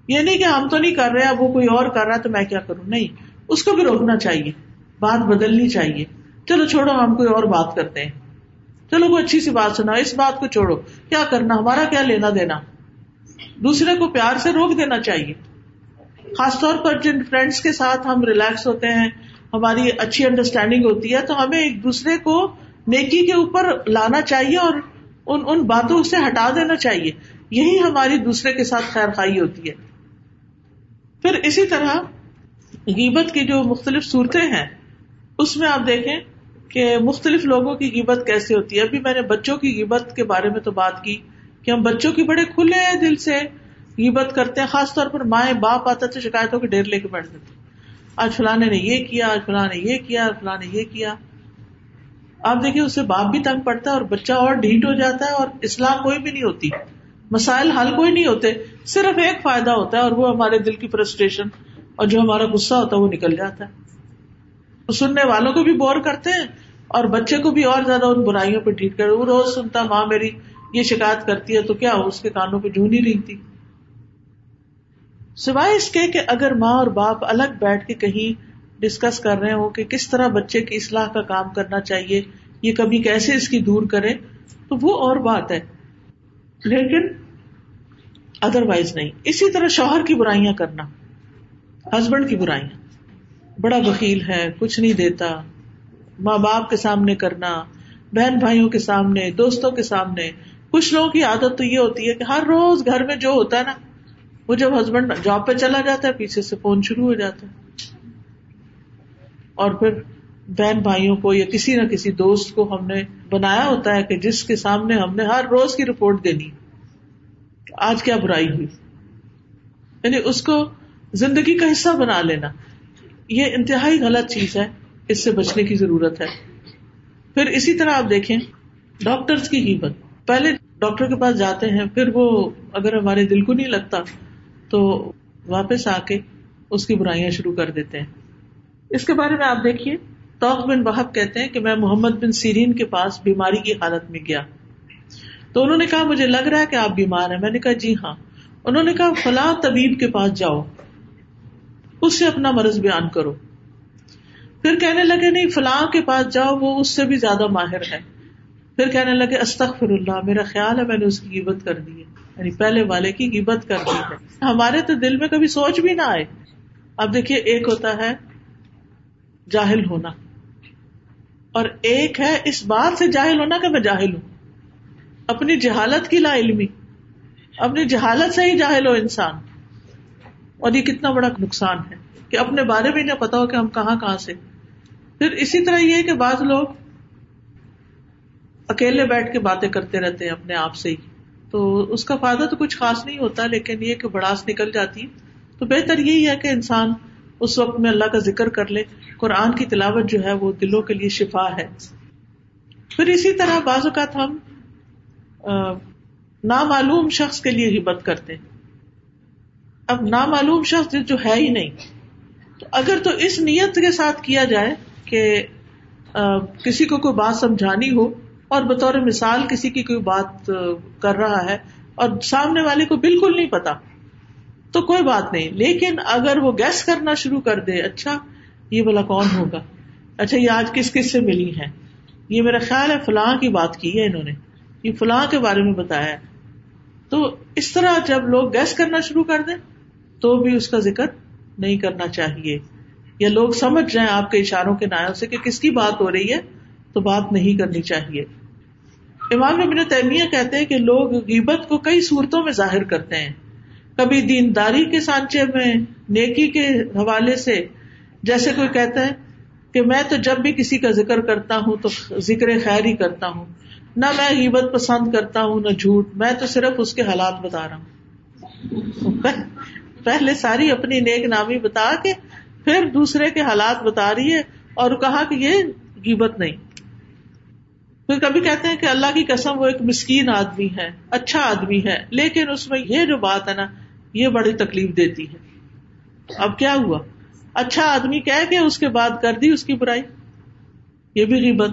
یہ نہیں کہ ہم تو نہیں کر رہے، اب وہ کوئی اور کر رہا ہے تو میں کیا کروں؟ نہیں، اس کو بھی روکنا چاہیے، بات بدلنی چاہیے۔ چلو چھوڑو، ہم کوئی اور بات کرتے ہیں۔ چلو، کوئی اچھی سی بات سنا اس بات کو چھوڑو۔ کیا کرنا؟ ہمارا کیا لینا دینا؟ دوسرے کو پیار سے روک دینا چاہیے۔ خاص طور پر جن فرینڈس کے ساتھ ہم ریلیکس ہوتے ہیں، ہماری اچھی انڈرسٹینڈنگ ہوتی ہے، تو ہمیں ایک دوسرے کو نیکی کے اوپر لانا چاہیے اور ان ان باتوں سے ہٹا دینا چاہیے۔ یہی ہماری دوسرے کے ساتھ خیر خائی ہوتی ہے۔ پھر اسی طرح غیبت کی جو مختلف صورتیں ہیں، اس میں آپ دیکھیں کہ مختلف لوگوں کی قیمت کیسے ہوتی ہے۔ ابھی میں نے بچوں کی قیمت کے بارے میں تو بات کی کہ ہم بچوں کی بڑے کھلے دل سے قیمت کرتے ہیں، خاص طور پر مائیں باپ آتا تو شکایتوں کے ڈیر لے کے بیٹھ دیتے آج فلاں نے یہ کیا، آج فلاں نے یہ کیا فلاں نے یہ کیا۔ آپ دیکھیے اس سے باپ بھی تنگ پڑتا ہے اور بچہ اور ڈھیٹ ہو جاتا ہے اور اصلاح کوئی بھی نہیں ہوتی۔ مسائل حل کوئی نہیں ہوتے۔ صرف ایک فائدہ ہوتا ہے اور وہ ہمارے دل کی فرسٹریشن اور جو ہمارا غصہ ہوتا ہے وہ نکل جاتا ہے۔ سننے والوں کو بھی بور کرتے ہیں اور بچے کو بھی اور زیادہ ان برائیوں پہ ڈھیٹ کر وہ روز سنتا ماں میری یہ شکایت کرتی ہے تو کیا اس کے کانوں پہ جھونی نہیں تھی سوائے اس کے کہ اگر ماں اور باپ الگ بیٹھ کے کہیں ڈسکس کر رہے ہو کہ کس طرح بچے کی اصلاح کا کام کرنا چاہیے، یہ کبھی کیسے اس کی دور کرے تو وہ اور بات ہے۔ لیکن ادر وائز نہیں۔ اسی طرح شوہر کی برائیاں کرنا۔ ہسبینڈ کی برائیاں۔ بڑا وکیل ہے، کچھ نہیں دیتا۔ ماں باپ کے سامنے کرنا، بہن بھائیوں کے سامنے، دوستوں کے سامنے۔ کچھ لوگوں کی عادت تو یہ ہوتی ہے کہ ہر روز گھر میں جو ہوتا ہے نا، وہ جب ہسبینڈ جاب پہ چلا جاتا ہے، پیچھے سے فون شروع ہو جاتا ہے۔ اور پھر بہن بھائیوں کو یا کسی نہ کسی دوست کو ہم نے بنایا ہوتا ہے کہ جس کے سامنے ہم نے ہر روز کی رپورٹ دینی۔ آج کیا برائی ہوئی؟ یعنی اس کو زندگی کا حصہ بنا لینا۔ یہ انتہائی غلط چیز ہے، اس سے بچنے کی ضرورت ہے۔ پھر اسی طرح آپ دیکھیں ڈاکٹر کی قیمت پہلے ڈاکٹر کے پاس جاتے ہیں، پھر وہ اگر ہمارے دل کو نہیں لگتا تو واپس آ کے اس کی برائیاں شروع کر دیتے ہیں۔ اس کے بارے میں آپ دیکھیے توق بن بحب کہتے ہیں کہ میں محمد بن سیرین کے پاس بیماری کی حالت میں گیا۔ تو انہوں نے کہا، مجھے لگ رہا ہے کہ آپ بیمار ہیں۔ میں نے کہا جی ہاں۔ انہوں نے کہا، فلاں طبیب کے پاس جاؤ، اس سے اپنا مرض بیان کرو۔ پھر کہنے لگے، نہیں، فلاں کے پاس جاؤ، وہ اس سے بھی زیادہ ماہر ہے۔ پھر کہنے لگے استغفر اللہ میرا خیال ہے میں نے اس کی قیمت کر دی ہے۔ یعنی پہلے والے کی قیمت کر دی ہے۔ ہمارے تو دل میں کبھی سوچ بھی نہ آئے۔ اب دیکھیے، ایک ہوتا ہے جاہل ہونا۔ اور ایک ہے، اس بات سے جاہل ہونا کہ میں جاہل ہوں۔ اپنی جہالت کی لا علمی۔ اپنی جہالت سے ہی جاہل ہو انسان۔ اور یہ کتنا بڑا نقصان ہے کہ اپنے بارے میں نہ پتا ہو کہ ہم کہاں کہاں سے۔ پھر اسی طرح یہ کہ بعض لوگ اکیلے بیٹھ کے باتیں کرتے رہتے ہیں اپنے آپ سے ہی۔ تو اس کا فائدہ تو کچھ خاص نہیں ہوتا، لیکن یہ کہ بڑاس نکل جاتی تو بہتر یہی ہے کہ انسان اس وقت میں اللہ کا ذکر کر لے، قرآن کی تلاوت جو ہے وہ دلوں کے لیے شفا ہے۔ پھر اسی طرح بعض اوقات ہم نامعلوم شخص کے لیے ہبت کرتے ہیں۔ اب نامعلوم شخص جو ہے ہی نہیں۔ تو اگر تو اس نیت کے ساتھ کیا جائے کہ کسی کو کوئی بات سمجھانی ہو اور بطور مثال کسی کی کوئی بات کر رہا ہے اور سامنے والے کو بالکل نہیں پتا۔ تو کوئی بات نہیں، لیکن اگر وہ گیس کرنا شروع کر دے اچھا یہ بلا کون ہوگا؟ اچھا یہ آج کس کس سے ملی ہے یہ میرا خیال ہے فلاں کی بات کی ہے انہوں نے، یہ فلاں کے بارے میں بتایا تو اس طرح جب لوگ گیس کرنا شروع کر دیں، تو بھی اس کا ذکر نہیں کرنا چاہیے۔ یا لوگ سمجھ جائیں آپ کے اشاروں کے نایوں سے کہ کس کی بات ہو رہی ہے، تو بات نہیں کرنی چاہیے۔ امام ابن تیمیہ کہتے ہیں کہ لوگ غیبت کو کئی صورتوں میں ظاہر کرتے ہیں۔ کبھی دینداری کے سانچے میں، نیکی کے حوالے سے۔ جیسے کوئی کہتا ہے کہ میں تو جب بھی کسی کا ذکر کرتا ہوں تو ذکر خیر ہی کرتا ہوں۔ نہ میں غیبت پسند کرتا ہوں، نہ جھوٹ۔ میں تو صرف اس کے حالات بتا رہا ہوں۔ پہلے ساری اپنی نیک نامی بتا کے پھر دوسرے کے حالات بتا رہی ہے اور کہا کہ یہ غیبت نہیں۔ پھر کبھی کہتے ہیں کہ اللہ کی قسم وہ ایک مسکین آدمی ہے اچھا آدمی ہے، لیکن اس میں یہ جو بات ہے نا یہ بڑی تکلیف دیتی ہے۔ اب کیا ہوا؟ اچھا آدمی کہہ کے اس کے بعد کر دی اس کی برائی۔ یہ بھی غیبت۔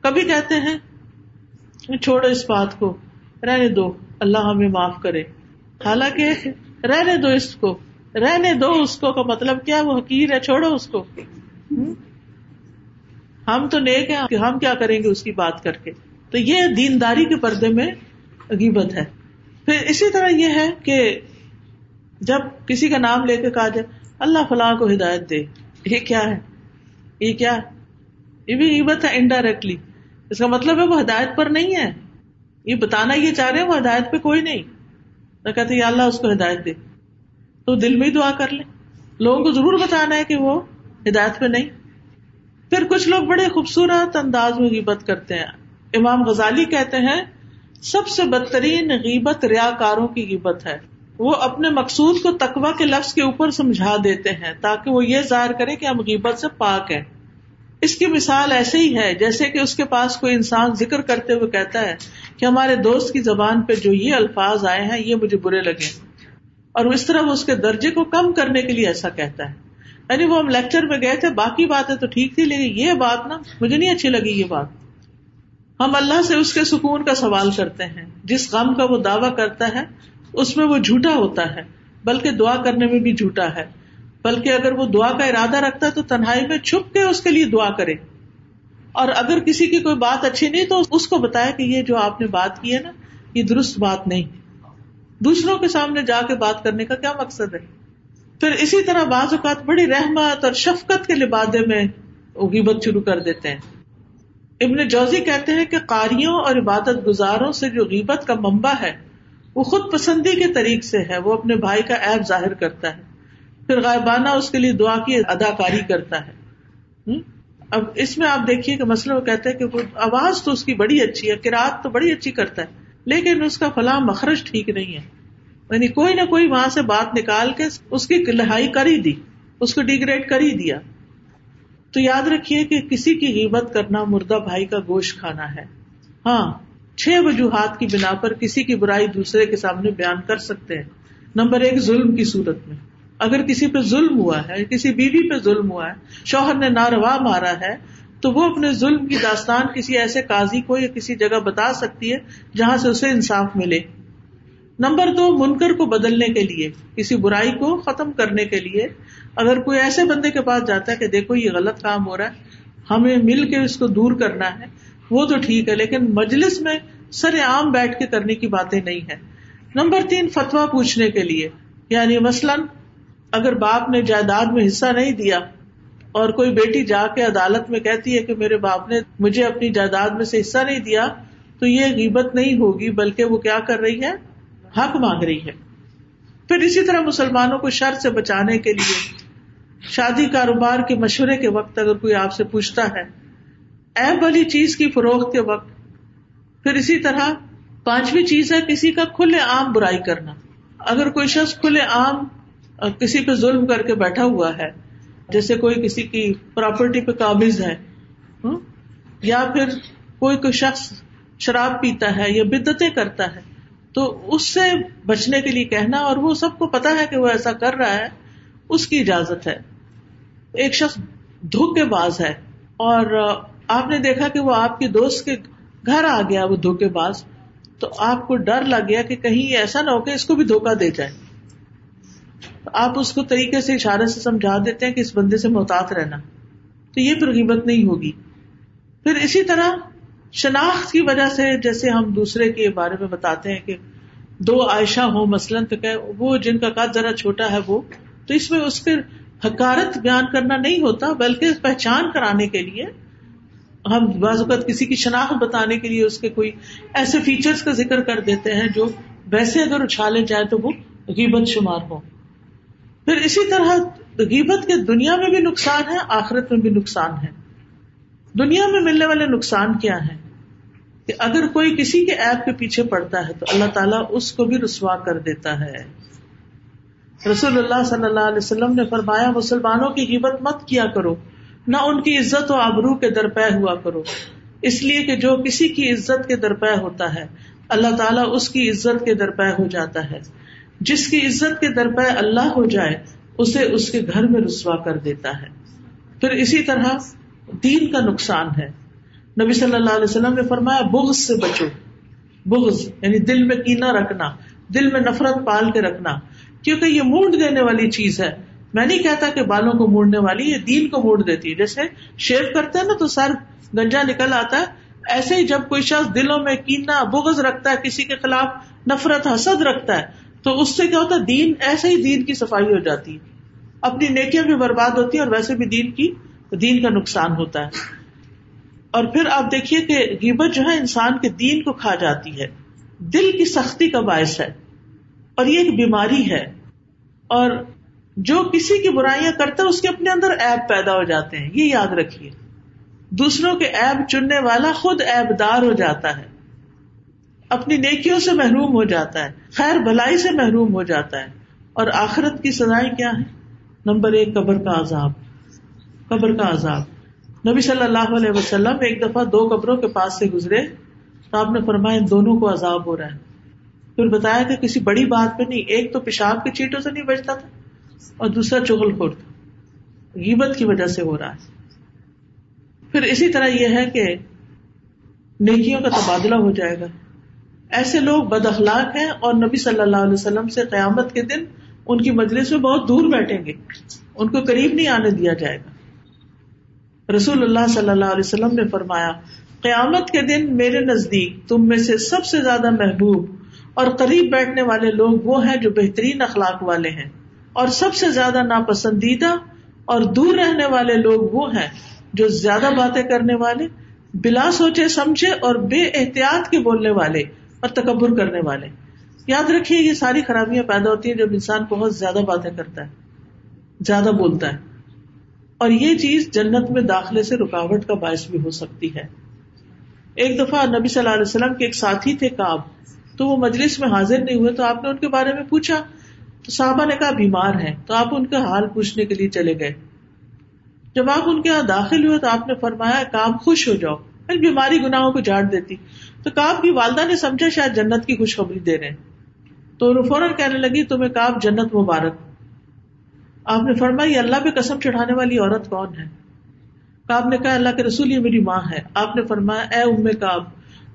کبھی کہتے ہیں، چھوڑو اس بات کو، رہنے دو، اللہ ہمیں معاف کرے۔ حالانکہ رہنے دو اس کو، رہنے دو اس کو کا مطلب کیا؟ وہ حقیر ہے، چھوڑو اس کو۔ ہم؟ تو نیک ہیں کہ ہم کیا کریں گے اس کی بات کر کے؟ تو یہ دینداری کے پردے میں عگیبت ہے۔ پھر اسی طرح یہ ہے کہ جب کسی کا نام لے کے کہا جائے، اللہ فلاں کو ہدایت دے، یہ کیا ہے؟ یہ کیا؟ یہ بھی عبت ہے انڈائریکٹلی اس کا مطلب ہے وہ ہدایت پر نہیں ہے۔ یہ بتانا یہ چاہ رہے ہیں، وہ ہدایت پہ کوئی نہیں۔ تو کہتے یا اللہ اس کو ہدایت دے۔ تو دل میں ہی دعا کر لیں۔ لوگوں کو ضرور بتانا ہے کہ وہ ہدایت پہ نہیں۔ پھر کچھ لوگ بڑے خوبصورت انداز میں غیبت کرتے ہیں۔ امام غزالی کہتے ہیں سب سے بدترین غیبت ریا کاروں کی غیبت ہے۔ وہ اپنے مقصود کو تقوا کے لفظ کے اوپر سمجھا دیتے ہیں تاکہ وہ یہ ظاہر کرے کہ ہم غیبت سے پاک ہیں۔ اس کی مثال ایسے ہی ہے، جیسے کہ اس کے پاس کوئی انسان ذکر کرتے ہوئے کہتا ہے کہ ہمارے دوست کی زبان پہ جو یہ الفاظ آئے ہیں، یہ مجھے برے لگے۔ اور اس طرح وہ اس کے درجے کو کم کرنے کے لیے ایسا کہتا ہے۔ یعنی وہ ہم لیکچر میں گئے تھے، باقی باتیں تو ٹھیک تھی، لیکن یہ بات نا، مجھے نہیں اچھی لگی یہ بات۔ ہم اللہ سے اس کے سکون کا سوال کرتے ہیں۔ جس غم کا وہ دعوی کرتا ہے، اس میں وہ جھوٹا ہوتا ہے۔ بلکہ دعا کرنے میں بھی جھوٹا ہے۔ بلکہ اگر وہ دعا کا ارادہ رکھتا ہے تو تنہائی میں چھپ کے اس کے لیے دعا کرے۔ اور اگر کسی کی کوئی بات اچھی نہیں، تو اس کو بتایا کہ یہ جو آپ نے بات کی ہے نا، یہ درست بات نہیں۔ دوسروں کے سامنے جا کے بات کرنے کا کیا مقصد ہے؟ پھر اسی طرح بعض اوقات بڑی رحمت اور شفقت کے لبادے میں غیبت شروع کر دیتے ہیں۔ ابن جوزی کہتے ہیں کہ قاریوں اور عبادت گزاروں سے جو غیبت کا منبع ہے، وہ خود پسندی کے طریق سے ہے، وہ اپنے بھائی کا ایب ظاہر کرتا ہے۔ پھر غائبانہ اس کے لیے دعا کی اداکاری کرتا ہے۔ اب اس میں آپ دیکھیے کہ مسئلہ وہ کہتے ہیں کہ آواز تو اس کی بڑی اچھی ہے کراط تو بڑی اچھی کرتا ہے، لیکن اس کا فلاں مخرج ٹھیک نہیں ہے۔ یعنی کوئی نہ کوئی وہاں سے بات نکال کے اس کی لہائی کر ہی دی، اس کو ڈیگریڈ کر ہی دیا۔ تو یاد رکھیے کہ کسی کی غیبت کرنا مردہ بھائی کا گوشت کھانا ہے۔ ہاں چھ وجوہات کی بنا پر کسی کی برائی دوسرے کے سامنے بیان کر سکتے ہیں۔ نمبر ایک، ظلم کی صورت میں۔ اگر کسی پہ ظلم ہوا ہے، کسی بیوی پہ ظلم ہوا ہے، شوہر نے ناروا مارا ہے، تو وہ اپنے ظلم کی داستان کسی ایسے قاضی کو یا کسی جگہ بتا سکتی ہے جہاں سے اسے انصاف ملے۔ نمبر دو، منکر کو بدلنے کے لیے، کسی برائی کو ختم کرنے کے لیے۔ اگر کوئی ایسے بندے کے پاس جاتا ہے کہ دیکھو یہ غلط کام ہو رہا ہے، ہمیں مل کے اس کو دور کرنا ہے، وہ تو ٹھیک ہے، لیکن مجلس میں سر عام بیٹھ کے کرنے کی باتیں نہیں ہے نمبر تین فتوا پوچھنے کے لیے۔ یعنی مثلاً، اگر باپ نے جائیداد میں حصہ نہیں دیا اور کوئی بیٹی جا کے عدالت میں کہتی ہے کہ میرے باپ نے مجھے اپنی جائیداد میں سے حصہ نہیں دیا، تو یہ غیبت نہیں ہوگی، بلکہ وہ کیا کر رہی ہے؟ حق مانگ رہی ہے پھر اسی طرح مسلمانوں کو شر سے بچانے کے لیے، شادی کاروبار کے مشورے کے وقت اگر کوئی آپ سے پوچھتا ہے ایب والی چیز کی فروخت کے وقت، پھر اسی طرح پانچویں چیز ہے کسی کا کھلے عام برائی کرنا۔ اگر کوئی شخص کھلے عام کسی پہ ظلم کر کے بیٹھا ہوا ہے، جیسے کوئی کسی کی پراپرٹی پہ قابض ہے یا پھر کوئی کوئی شخص شراب پیتا ہے یا بدتیں کرتا ہے تو اس سے بچنے کے لیے کہنا اور وہ سب کو پتا ہے کہ وہ ایسا کر رہا ہے، اس کی اجازت ہے۔ ایک شخص دھوکے باز ہے اور آپ نے دیکھا کہ وہ آپ کے دوست کے گھر آ گیا وہ دھوکے باز، تو آپ کو ڈر لگ گیا کہ کہیں ایسا نہ ہو کہ اس کو بھی دھوکا دے جائے۔ آپ اس کو طریقے سے اشارے سے سمجھا دیتے ہیں کہ اس بندے سے محتاط رہنا۔ تو یہ پھر قیمت نہیں ہوگی۔ پھر اسی طرح شناخت کی وجہ سے جیسے ہم دوسرے کے بارے میں بتاتے ہیں کہ دو عائشہ ہو مثلاً، تو کہ وہ جن کا قد ذرا چھوٹا ہے وہ، تو اس میں اس کے حکارت بیان کرنا نہیں ہوتا، بلکہ پہچان کرانے کے لیے ہم بعض اوقات کسی کی شناخت بتانے کے لیے اس کے کوئی ایسے فیچرز کا ذکر کر دیتے ہیں جو ویسے اگر اچھالے جائے تو وہ غیبت شمار ہو پھر اسی طرح غیبت کے دنیا میں بھی نقصان ہے، آخرت میں بھی نقصان ہے۔ دنیا میں ملنے والے نقصان کیا ہے کہ اگر کوئی کسی کے ایپ کے پیچھے پڑتا ہے تو اللہ تعالیٰ اس کو بھی رسوا کر دیتا ہے۔ رسول اللہ صلی اللہ علیہ وسلم نے فرمایا، مسلمانوں کی قیمت مت کیا کرو، نہ ان کی عزت و آبرو کے درپے ہوا کرو۔ اس لیے کہ جو کسی کی عزت کے درپے ہوتا ہے، اللہ تعالیٰ اس کی عزت کے درپے ہو جاتا ہے۔ جس کی عزت کے درپے اللہ ہو جائے، اسے اس کے گھر میں رسوا کر دیتا ہے۔ پھر اسی طرح دین کا نقصان ہے۔ نبی صلی اللہ علیہ وسلم نے فرمایا، بغض سے بچو۔ بغض یعنی دل میں کینا رکھنا، دل میں نفرت پال کے رکھنا۔ کیونکہ یہ مونڈ دینے والی چیز ہے۔ میں نہیں کہتا کہ بالوں کو مونڈنے والی، یہ دین کو مونڈ دیتی ہے۔ جیسے شیو کرتے ہیں نا تو سر گنجا نکل آتا ہے۔ ایسے ہی جب کوئی شخص دلوں میں کینا، بغض رکھتا ہے، کسی کے خلاف نفرت، حسد رکھتا ہے، تو اس سے کیا ہوتا ہے؟ دین، ایسے ہی دین کی صفائی ہو جاتی ہے۔ اپنی نیکیاں بھی برباد ہوتی ہیں اور ویسے بھی دین کی دین کا نقصان ہوتا ہے۔ اور پھر آپ دیکھیے کہ غیبت جو ہے انسان کے دین کو کھا جاتی ہے۔ دل کی سختی کا باعث ہے۔ اور یہ ایک بیماری ہے۔ اور جو کسی کی برائیاں کرتا ہے، اس کے اپنے اندر ایپ پیدا ہو جاتے ہیں۔ یہ یاد رکھیے۔ دوسروں کے ایب چننے والا خود ایب دار ہو جاتا ہے۔ اپنی نیکیوں سے محروم ہو جاتا ہے۔ خیر بھلائی سے محروم ہو جاتا ہے۔ اور آخرت کی سزائیں کیا ہے نمبر ایک، قبر کا عذاب۔ قبر کا عذاب۔ نبی صلی اللہ علیہ وسلم ایک دفعہ دو قبروں کے پاس سے گزرے تو آپ نے فرمایا ان دونوں کو عذاب ہو رہا ہے۔ پھر بتایا کہ کسی بڑی بات پہ نہیں، ایک تو پیشاب کے چیٹوں سے نہیں بچتا تھا اور دوسرا چغل خور تھا۔ غیبت کی وجہ سے ہو رہا ہے۔ پھر اسی طرح یہ ہے کہ نیکیوں کا تبادلہ ہو جائے گا۔ ایسے لوگ بد اخلاق ہیں اور نبی صلی اللہ علیہ وسلم سے قیامت کے دن ان کی مجلس میں بہت دور بیٹھیں گے۔ ان کو قریب نہیں آنے دیا جائے گا۔ رسول اللہ صلی اللہ علیہ وسلم نے فرمایا، قیامت کے دن میرے نزدیک تم میں سے سب سے زیادہ محبوب اور قریب بیٹھنے والے لوگ وہ ہیں جو بہترین اخلاق والے ہیں۔ اور سب سے زیادہ ناپسندیدہ اور دور رہنے والے لوگ وہ ہیں جو زیادہ باتیں کرنے والے، بلا سوچے سمجھے اور بے احتیاط کے بولنے والے اور تکبر کرنے والے۔ یاد رکھیے، یہ ساری خرابیاں پیدا ہوتی ہیں جب انسان بہت زیادہ باتیں کرتا ہے، زیادہ بولتا ہے۔ اور یہ چیز جنت میں داخلے سے رکاوٹ کا باعث بھی ہو سکتی ہے۔ ایک دفعہ نبی صلی اللہ علیہ وسلم کے ایک ساتھی تھے کاب تو وہ مجلس میں حاضر نہیں ہوئے، تو آپ نے ان کے بارے میں پوچھا۔ تو صحابہ نے کہا، بیمار ہیں۔ تو آپ ان کا حال پوچھنے کے لیے چلے گئے۔ جب آپ ان کے یہاں داخل ہوئے، تو آپ نے فرمایا کاب خوش ہو جاؤ۔ بیماری گناہوں کو جاڑ دیتی۔ تو کاب کی والدہ نے سمجھا، شاید جنت کی خوشخبری دے رہے تو فوراً کہنے لگی، تمہیں کاب جنت مبارک آپ نے فرمایا، یہ اللہ پہ قسم چڑھانے والی عورت کون ہے؟ کاب نے کہا، اللہ کے رسول یہ میری ماں ہے۔ آپ نے فرمایا، اے ام کاب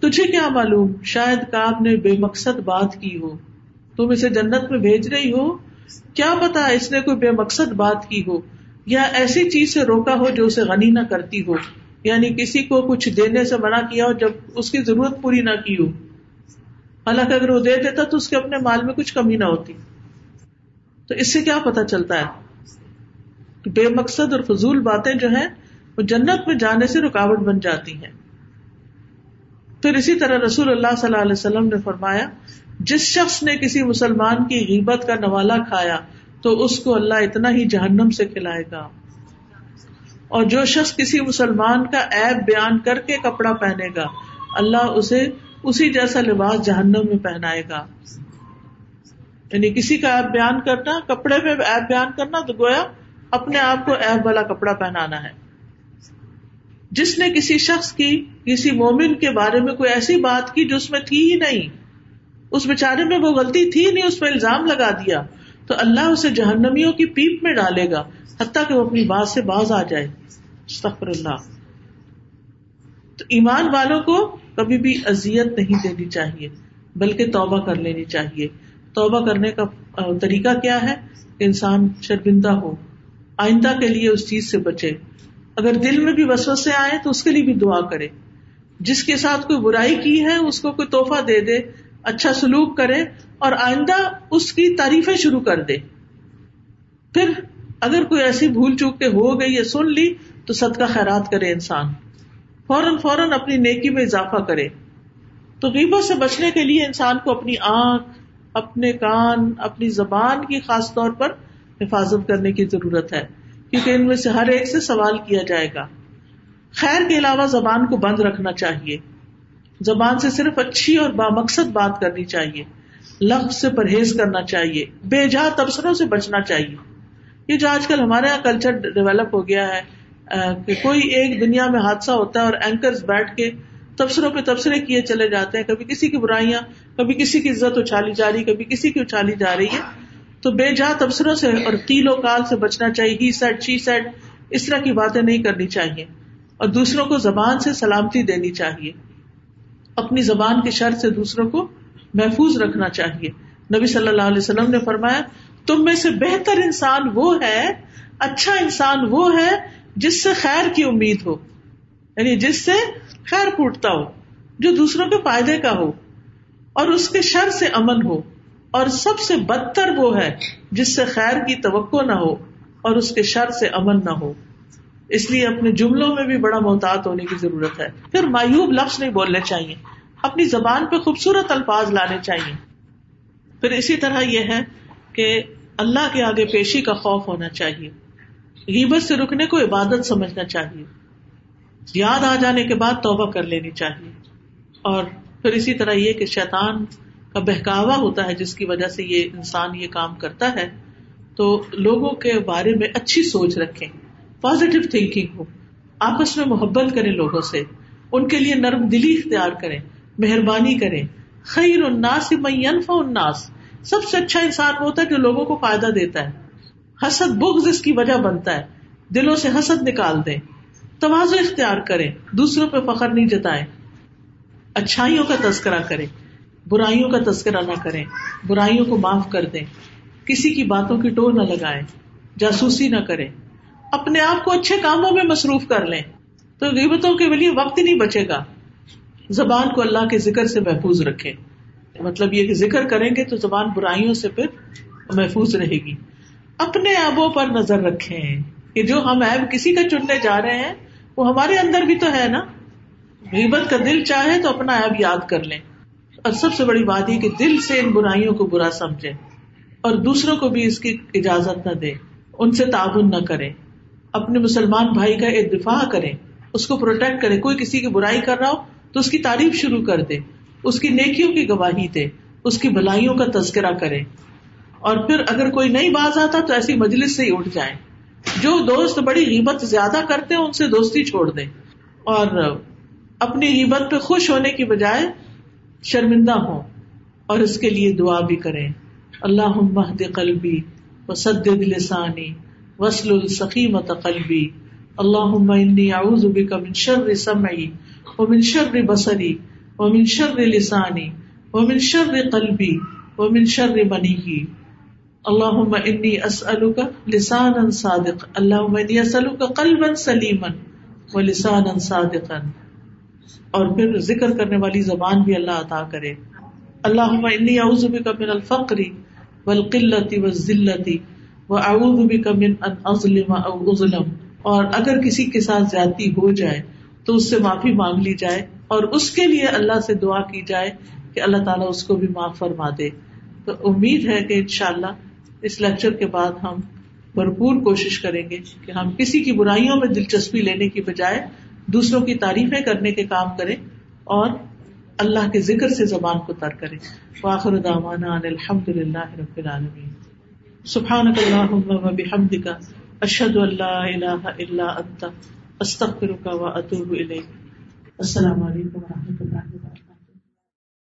تجھے کیا معلوم؟ شاید کاب نے بے مقصد بات کی ہو۔ تم اسے جنت میں بھیج رہی ہو؟ کیا پتا اس نے کوئی بے مقصد بات کی ہو؟ یا ایسی چیز سے روکا ہو جو اسے غنی نہ کرتی ہو؟ یعنی کسی کو کچھ دینے سے منع کیا ہو جب اس کی ضرورت پوری نہ کی ہو؟ حالانکہ اگر وہ دے دیتا تو اس کے اپنے مال میں کچھ کمی نہ ہوتی۔ تو اس سے کیا پتا چلتا ہے؟ بے مقصد اور فضول باتیں جو ہیں، وہ جنت میں جانے سے رکاوٹ بن جاتی ہیں۔ پھر اسی طرح رسول اللہ صلی اللہ علیہ وسلم نے فرمایا، جس شخص نے کسی مسلمان کی غیبت کا نوالا کھایا، تو اس کو اللہ اتنا ہی جہنم سے کھلائے گا۔ اور جو شخص کسی مسلمان کا ایب بیان کر کے کپڑا پہنے گا، اللہ اسے اسی جیسا لباس جہنم میں پہنائے گا۔ یعنی کسی کا ایب بیان کرنا، کپڑے میں ایب بیان کرنا تو گویا اپنے آپ کو ایب والا کپڑا پہنانا ہے۔ جس نے کسی شخص کی، کسی مومن کے بارے میں کوئی ایسی بات کی جو اس میں تھی ہی نہیں، اس بےچارے میں وہ غلطی تھی نہیں، اس پہ الزام لگا دیا، تو اللہ اسے جہنمیوں کی پیپ میں ڈالے گا، حتیٰ کہ وہ اپنی بات سے باز آ جائے۔ استغفر اللہ۔ تو ایمان والوں کو کبھی بھی اذیت نہیں دینی چاہیے، بلکہ توبہ کر لینی چاہیے۔ توبہ کرنے کا طریقہ کیا ہے؟ انسان شرمندہ ہو۔ آئندہ کے لیے اس چیز سے بچے۔ اگر دل میں بھی وسوسے آئے تو اس کے لیے بھی دعا کرے۔ جس کے ساتھ کوئی برائی کی ہے، اس کو کوئی توحفہ دے دے اچھا سلوک کرے اور آئندہ اس کی تعریفیں شروع کر دے۔ پھر اگر کوئی ایسی بھول چوک کے ہو گئی یا سن لی تو صدقہ خیرات کرے انسان۔ فوراً فوراً اپنی نیکی میں اضافہ کرے۔ تو غیبت سے بچنے کے لیے انسان کو اپنی آنکھ، اپنے کان، اپنی زبان کی خاص طور پر حفاظت کرنے کی ضرورت ہے، کیونکہ ان میں سے ہر ایک سے سوال کیا جائے گا۔ خیر کے علاوہ زبان کو بند رکھنا چاہیے۔ زبان سے صرف اچھی اور بامقصد بات کرنی چاہیے۔ لفظ سے پرہیز کرنا چاہیے۔ بے جا تبصروں سے بچنا چاہیے۔ یہ جو آج کل ہمارے یہاں کلچر ڈیولپ ہو گیا ہے کہ کوئی ایک دنیا میں حادثہ ہوتا ہے اور اینکر بیٹھ کے تبصروں پہ تبصرے کیے چلے جاتے ہیں۔ کبھی کسی کی برائیاں، کبھی کسی کی عزت اچھالی جا رہی، کبھی کسی کی اچھالی جا رہی ہے۔ تو بے جا تبصروں سے اور تیل و کال سے بچنا چاہیے، ہی سیٹ شی سیٹ اس طرح کی باتیں نہیں کرنی چاہیے۔ اور دوسروں کو زبان سے سلامتی دینی چاہیے۔ اپنی زبان کے شر سے دوسروں کو محفوظ رکھنا چاہیے۔ نبی صلی اللہ علیہ وسلم نے فرمایا، تم میں سے بہتر انسان وہ ہے اچھا انسان وہ ہے جس سے خیر کی امید ہو۔ یعنی جس سے خیر پوٹتا ہو، جو دوسروں کے فائدے کا ہو اور اس کے شر سے امن ہو۔ اور سب سے بدتر وہ ہے جس سے خیر کی توقع نہ ہو اور اس کے شر سے امن نہ ہو۔ اس لیے اپنے جملوں میں بھی بڑا محتاط ہونے کی ضرورت ہے۔ پھر مایوب لفظ نہیں بولنے چاہیے۔ اپنی زبان پہ خوبصورت الفاظ لانے چاہیے۔ پھر اسی طرح یہ ہے کہ اللہ کے آگے پیشی کا خوف ہونا چاہیے۔ غیبت سے رکنے کو عبادت سمجھنا چاہیے۔ یاد آ جانے کے بعد توبہ کر لینی چاہیے۔ اور پھر اسی طرح یہ کہ شیطان کا بہکاوا ہوتا ہے جس کی وجہ سے یہ انسان یہ کام کرتا ہے، تو لوگوں کے بارے میں اچھی سوچ رکھیں پازیٹو تھنکنگ ہو، آپس میں محبت کریں لوگوں سے، ان کے لیے نرم دلی اختیار کریں، مہربانی کریں۔ خیر الناس مینفع الناس۔ سب سے اچھا انسان وہ ہوتا ہے جو لوگوں کو فائدہ دیتا ہے۔ حسد بغض اس کی وجہ بنتا ہے۔ دلوں سے حسد نکال دیں۔ توازو اختیار کریں۔ دوسروں پہ فخر نہیں جتائیں۔ اچھائیوں کا تذکرہ کریں۔ برائیوں کا تذکرہ نہ کریں، برائیوں کو معاف کر دیں۔ کسی کی باتوں کی ٹور نہ لگائیں، جاسوسی نہ کریں۔ اپنے آپ کو اچھے کاموں میں مصروف کر لیں۔ تو غیبتوں کے لیے وقت نہیں بچے گا۔ زبان کو اللہ کے ذکر سے محفوظ رکھے مطلب یہ کہ ذکر کریں گے تو زبان برائیوں سے پھر محفوظ رہے گی۔ اپنے ایبوں پر نظر رکھیں کہ جو ہم ایب کسی کا چننے جا رہے ہیں، وہ ہمارے اندر بھی تو ہے نا۔ غیبت کا دل چاہے تو اپنا ایب یاد کر لیں۔ اور سب سے بڑی بات یہ کہ دل سے ان برائیوں کو برا سمجھے اور دوسروں کو بھی اس کی اجازت نہ دے، ان سے تعاون نہ کرے۔ اپنے مسلمان بھائی کا دفاع کرے، اس کو پروٹیکٹ کرے۔ کوئی کسی کی برائی کر رہا ہو تو اس کی تعریف شروع کر دے، اس کی نیکیوں کی گواہی دے، اس کی بلائیوں کا تذکرہ کرے۔ اور پھر اگر کوئی نہیں باز آتا تو ایسی مجلس سے ہی اٹھ جائیں جو دوست بڑی غیبت زیادہ کرتے ہیں، ان سے دوستی چھوڑ دیں اور اپنی غیبت پہ خوش ہونے کی بجائے شرمندہ ہوں اور اس کے لیے دعا بھی کریں۔ اللہ مہد قلبی و سد لسانی وسل السقیمت قلبی۔ اللہ انی اعوذ بک من شر سمعی ومن شر بصری ومن شر لسانی ومن شر قلبی ومن شر منی اللہم انی اسألک لسانا صادق اللہم انی اسألک قلبا سلیما و لسانا صادقا۔ اور پھر ذکر کرنے والی زبان بھی اللہ عطا کرے۔ اللہم انی اعوذ بک من الفقر والقلت والذلت واعوذ بک من ان اظلم او اظلم۔ اور اگر کسی کے ساتھ زیادتی ہو جائے تو اس سے معافی مانگ لی جائے اور اس کے لیے اللہ سے دعا کی جائے کہ اللہ تعالیٰ اس کو بھی معاف فرما دے۔ تو امید ہے کہ انشاءاللہ اس لیکچر کے بعد ہم بھرپور کوشش کریں گے کہ ہم کسی کی برائیوں میں دلچسپی لینے کی بجائے دوسروں کی تعریفیں کرنے کے کام کرے اور اللہ کے ذکر سے زبان کو تر کرے۔ واخر دعوانا ان الحمد للہ رب العالمین۔ سبحانک اللہم و بحمدک، اشہد ان لا الہ الا انت، استغفرک و اتوب الیک۔ السلام علیکم و رحمۃ اللہ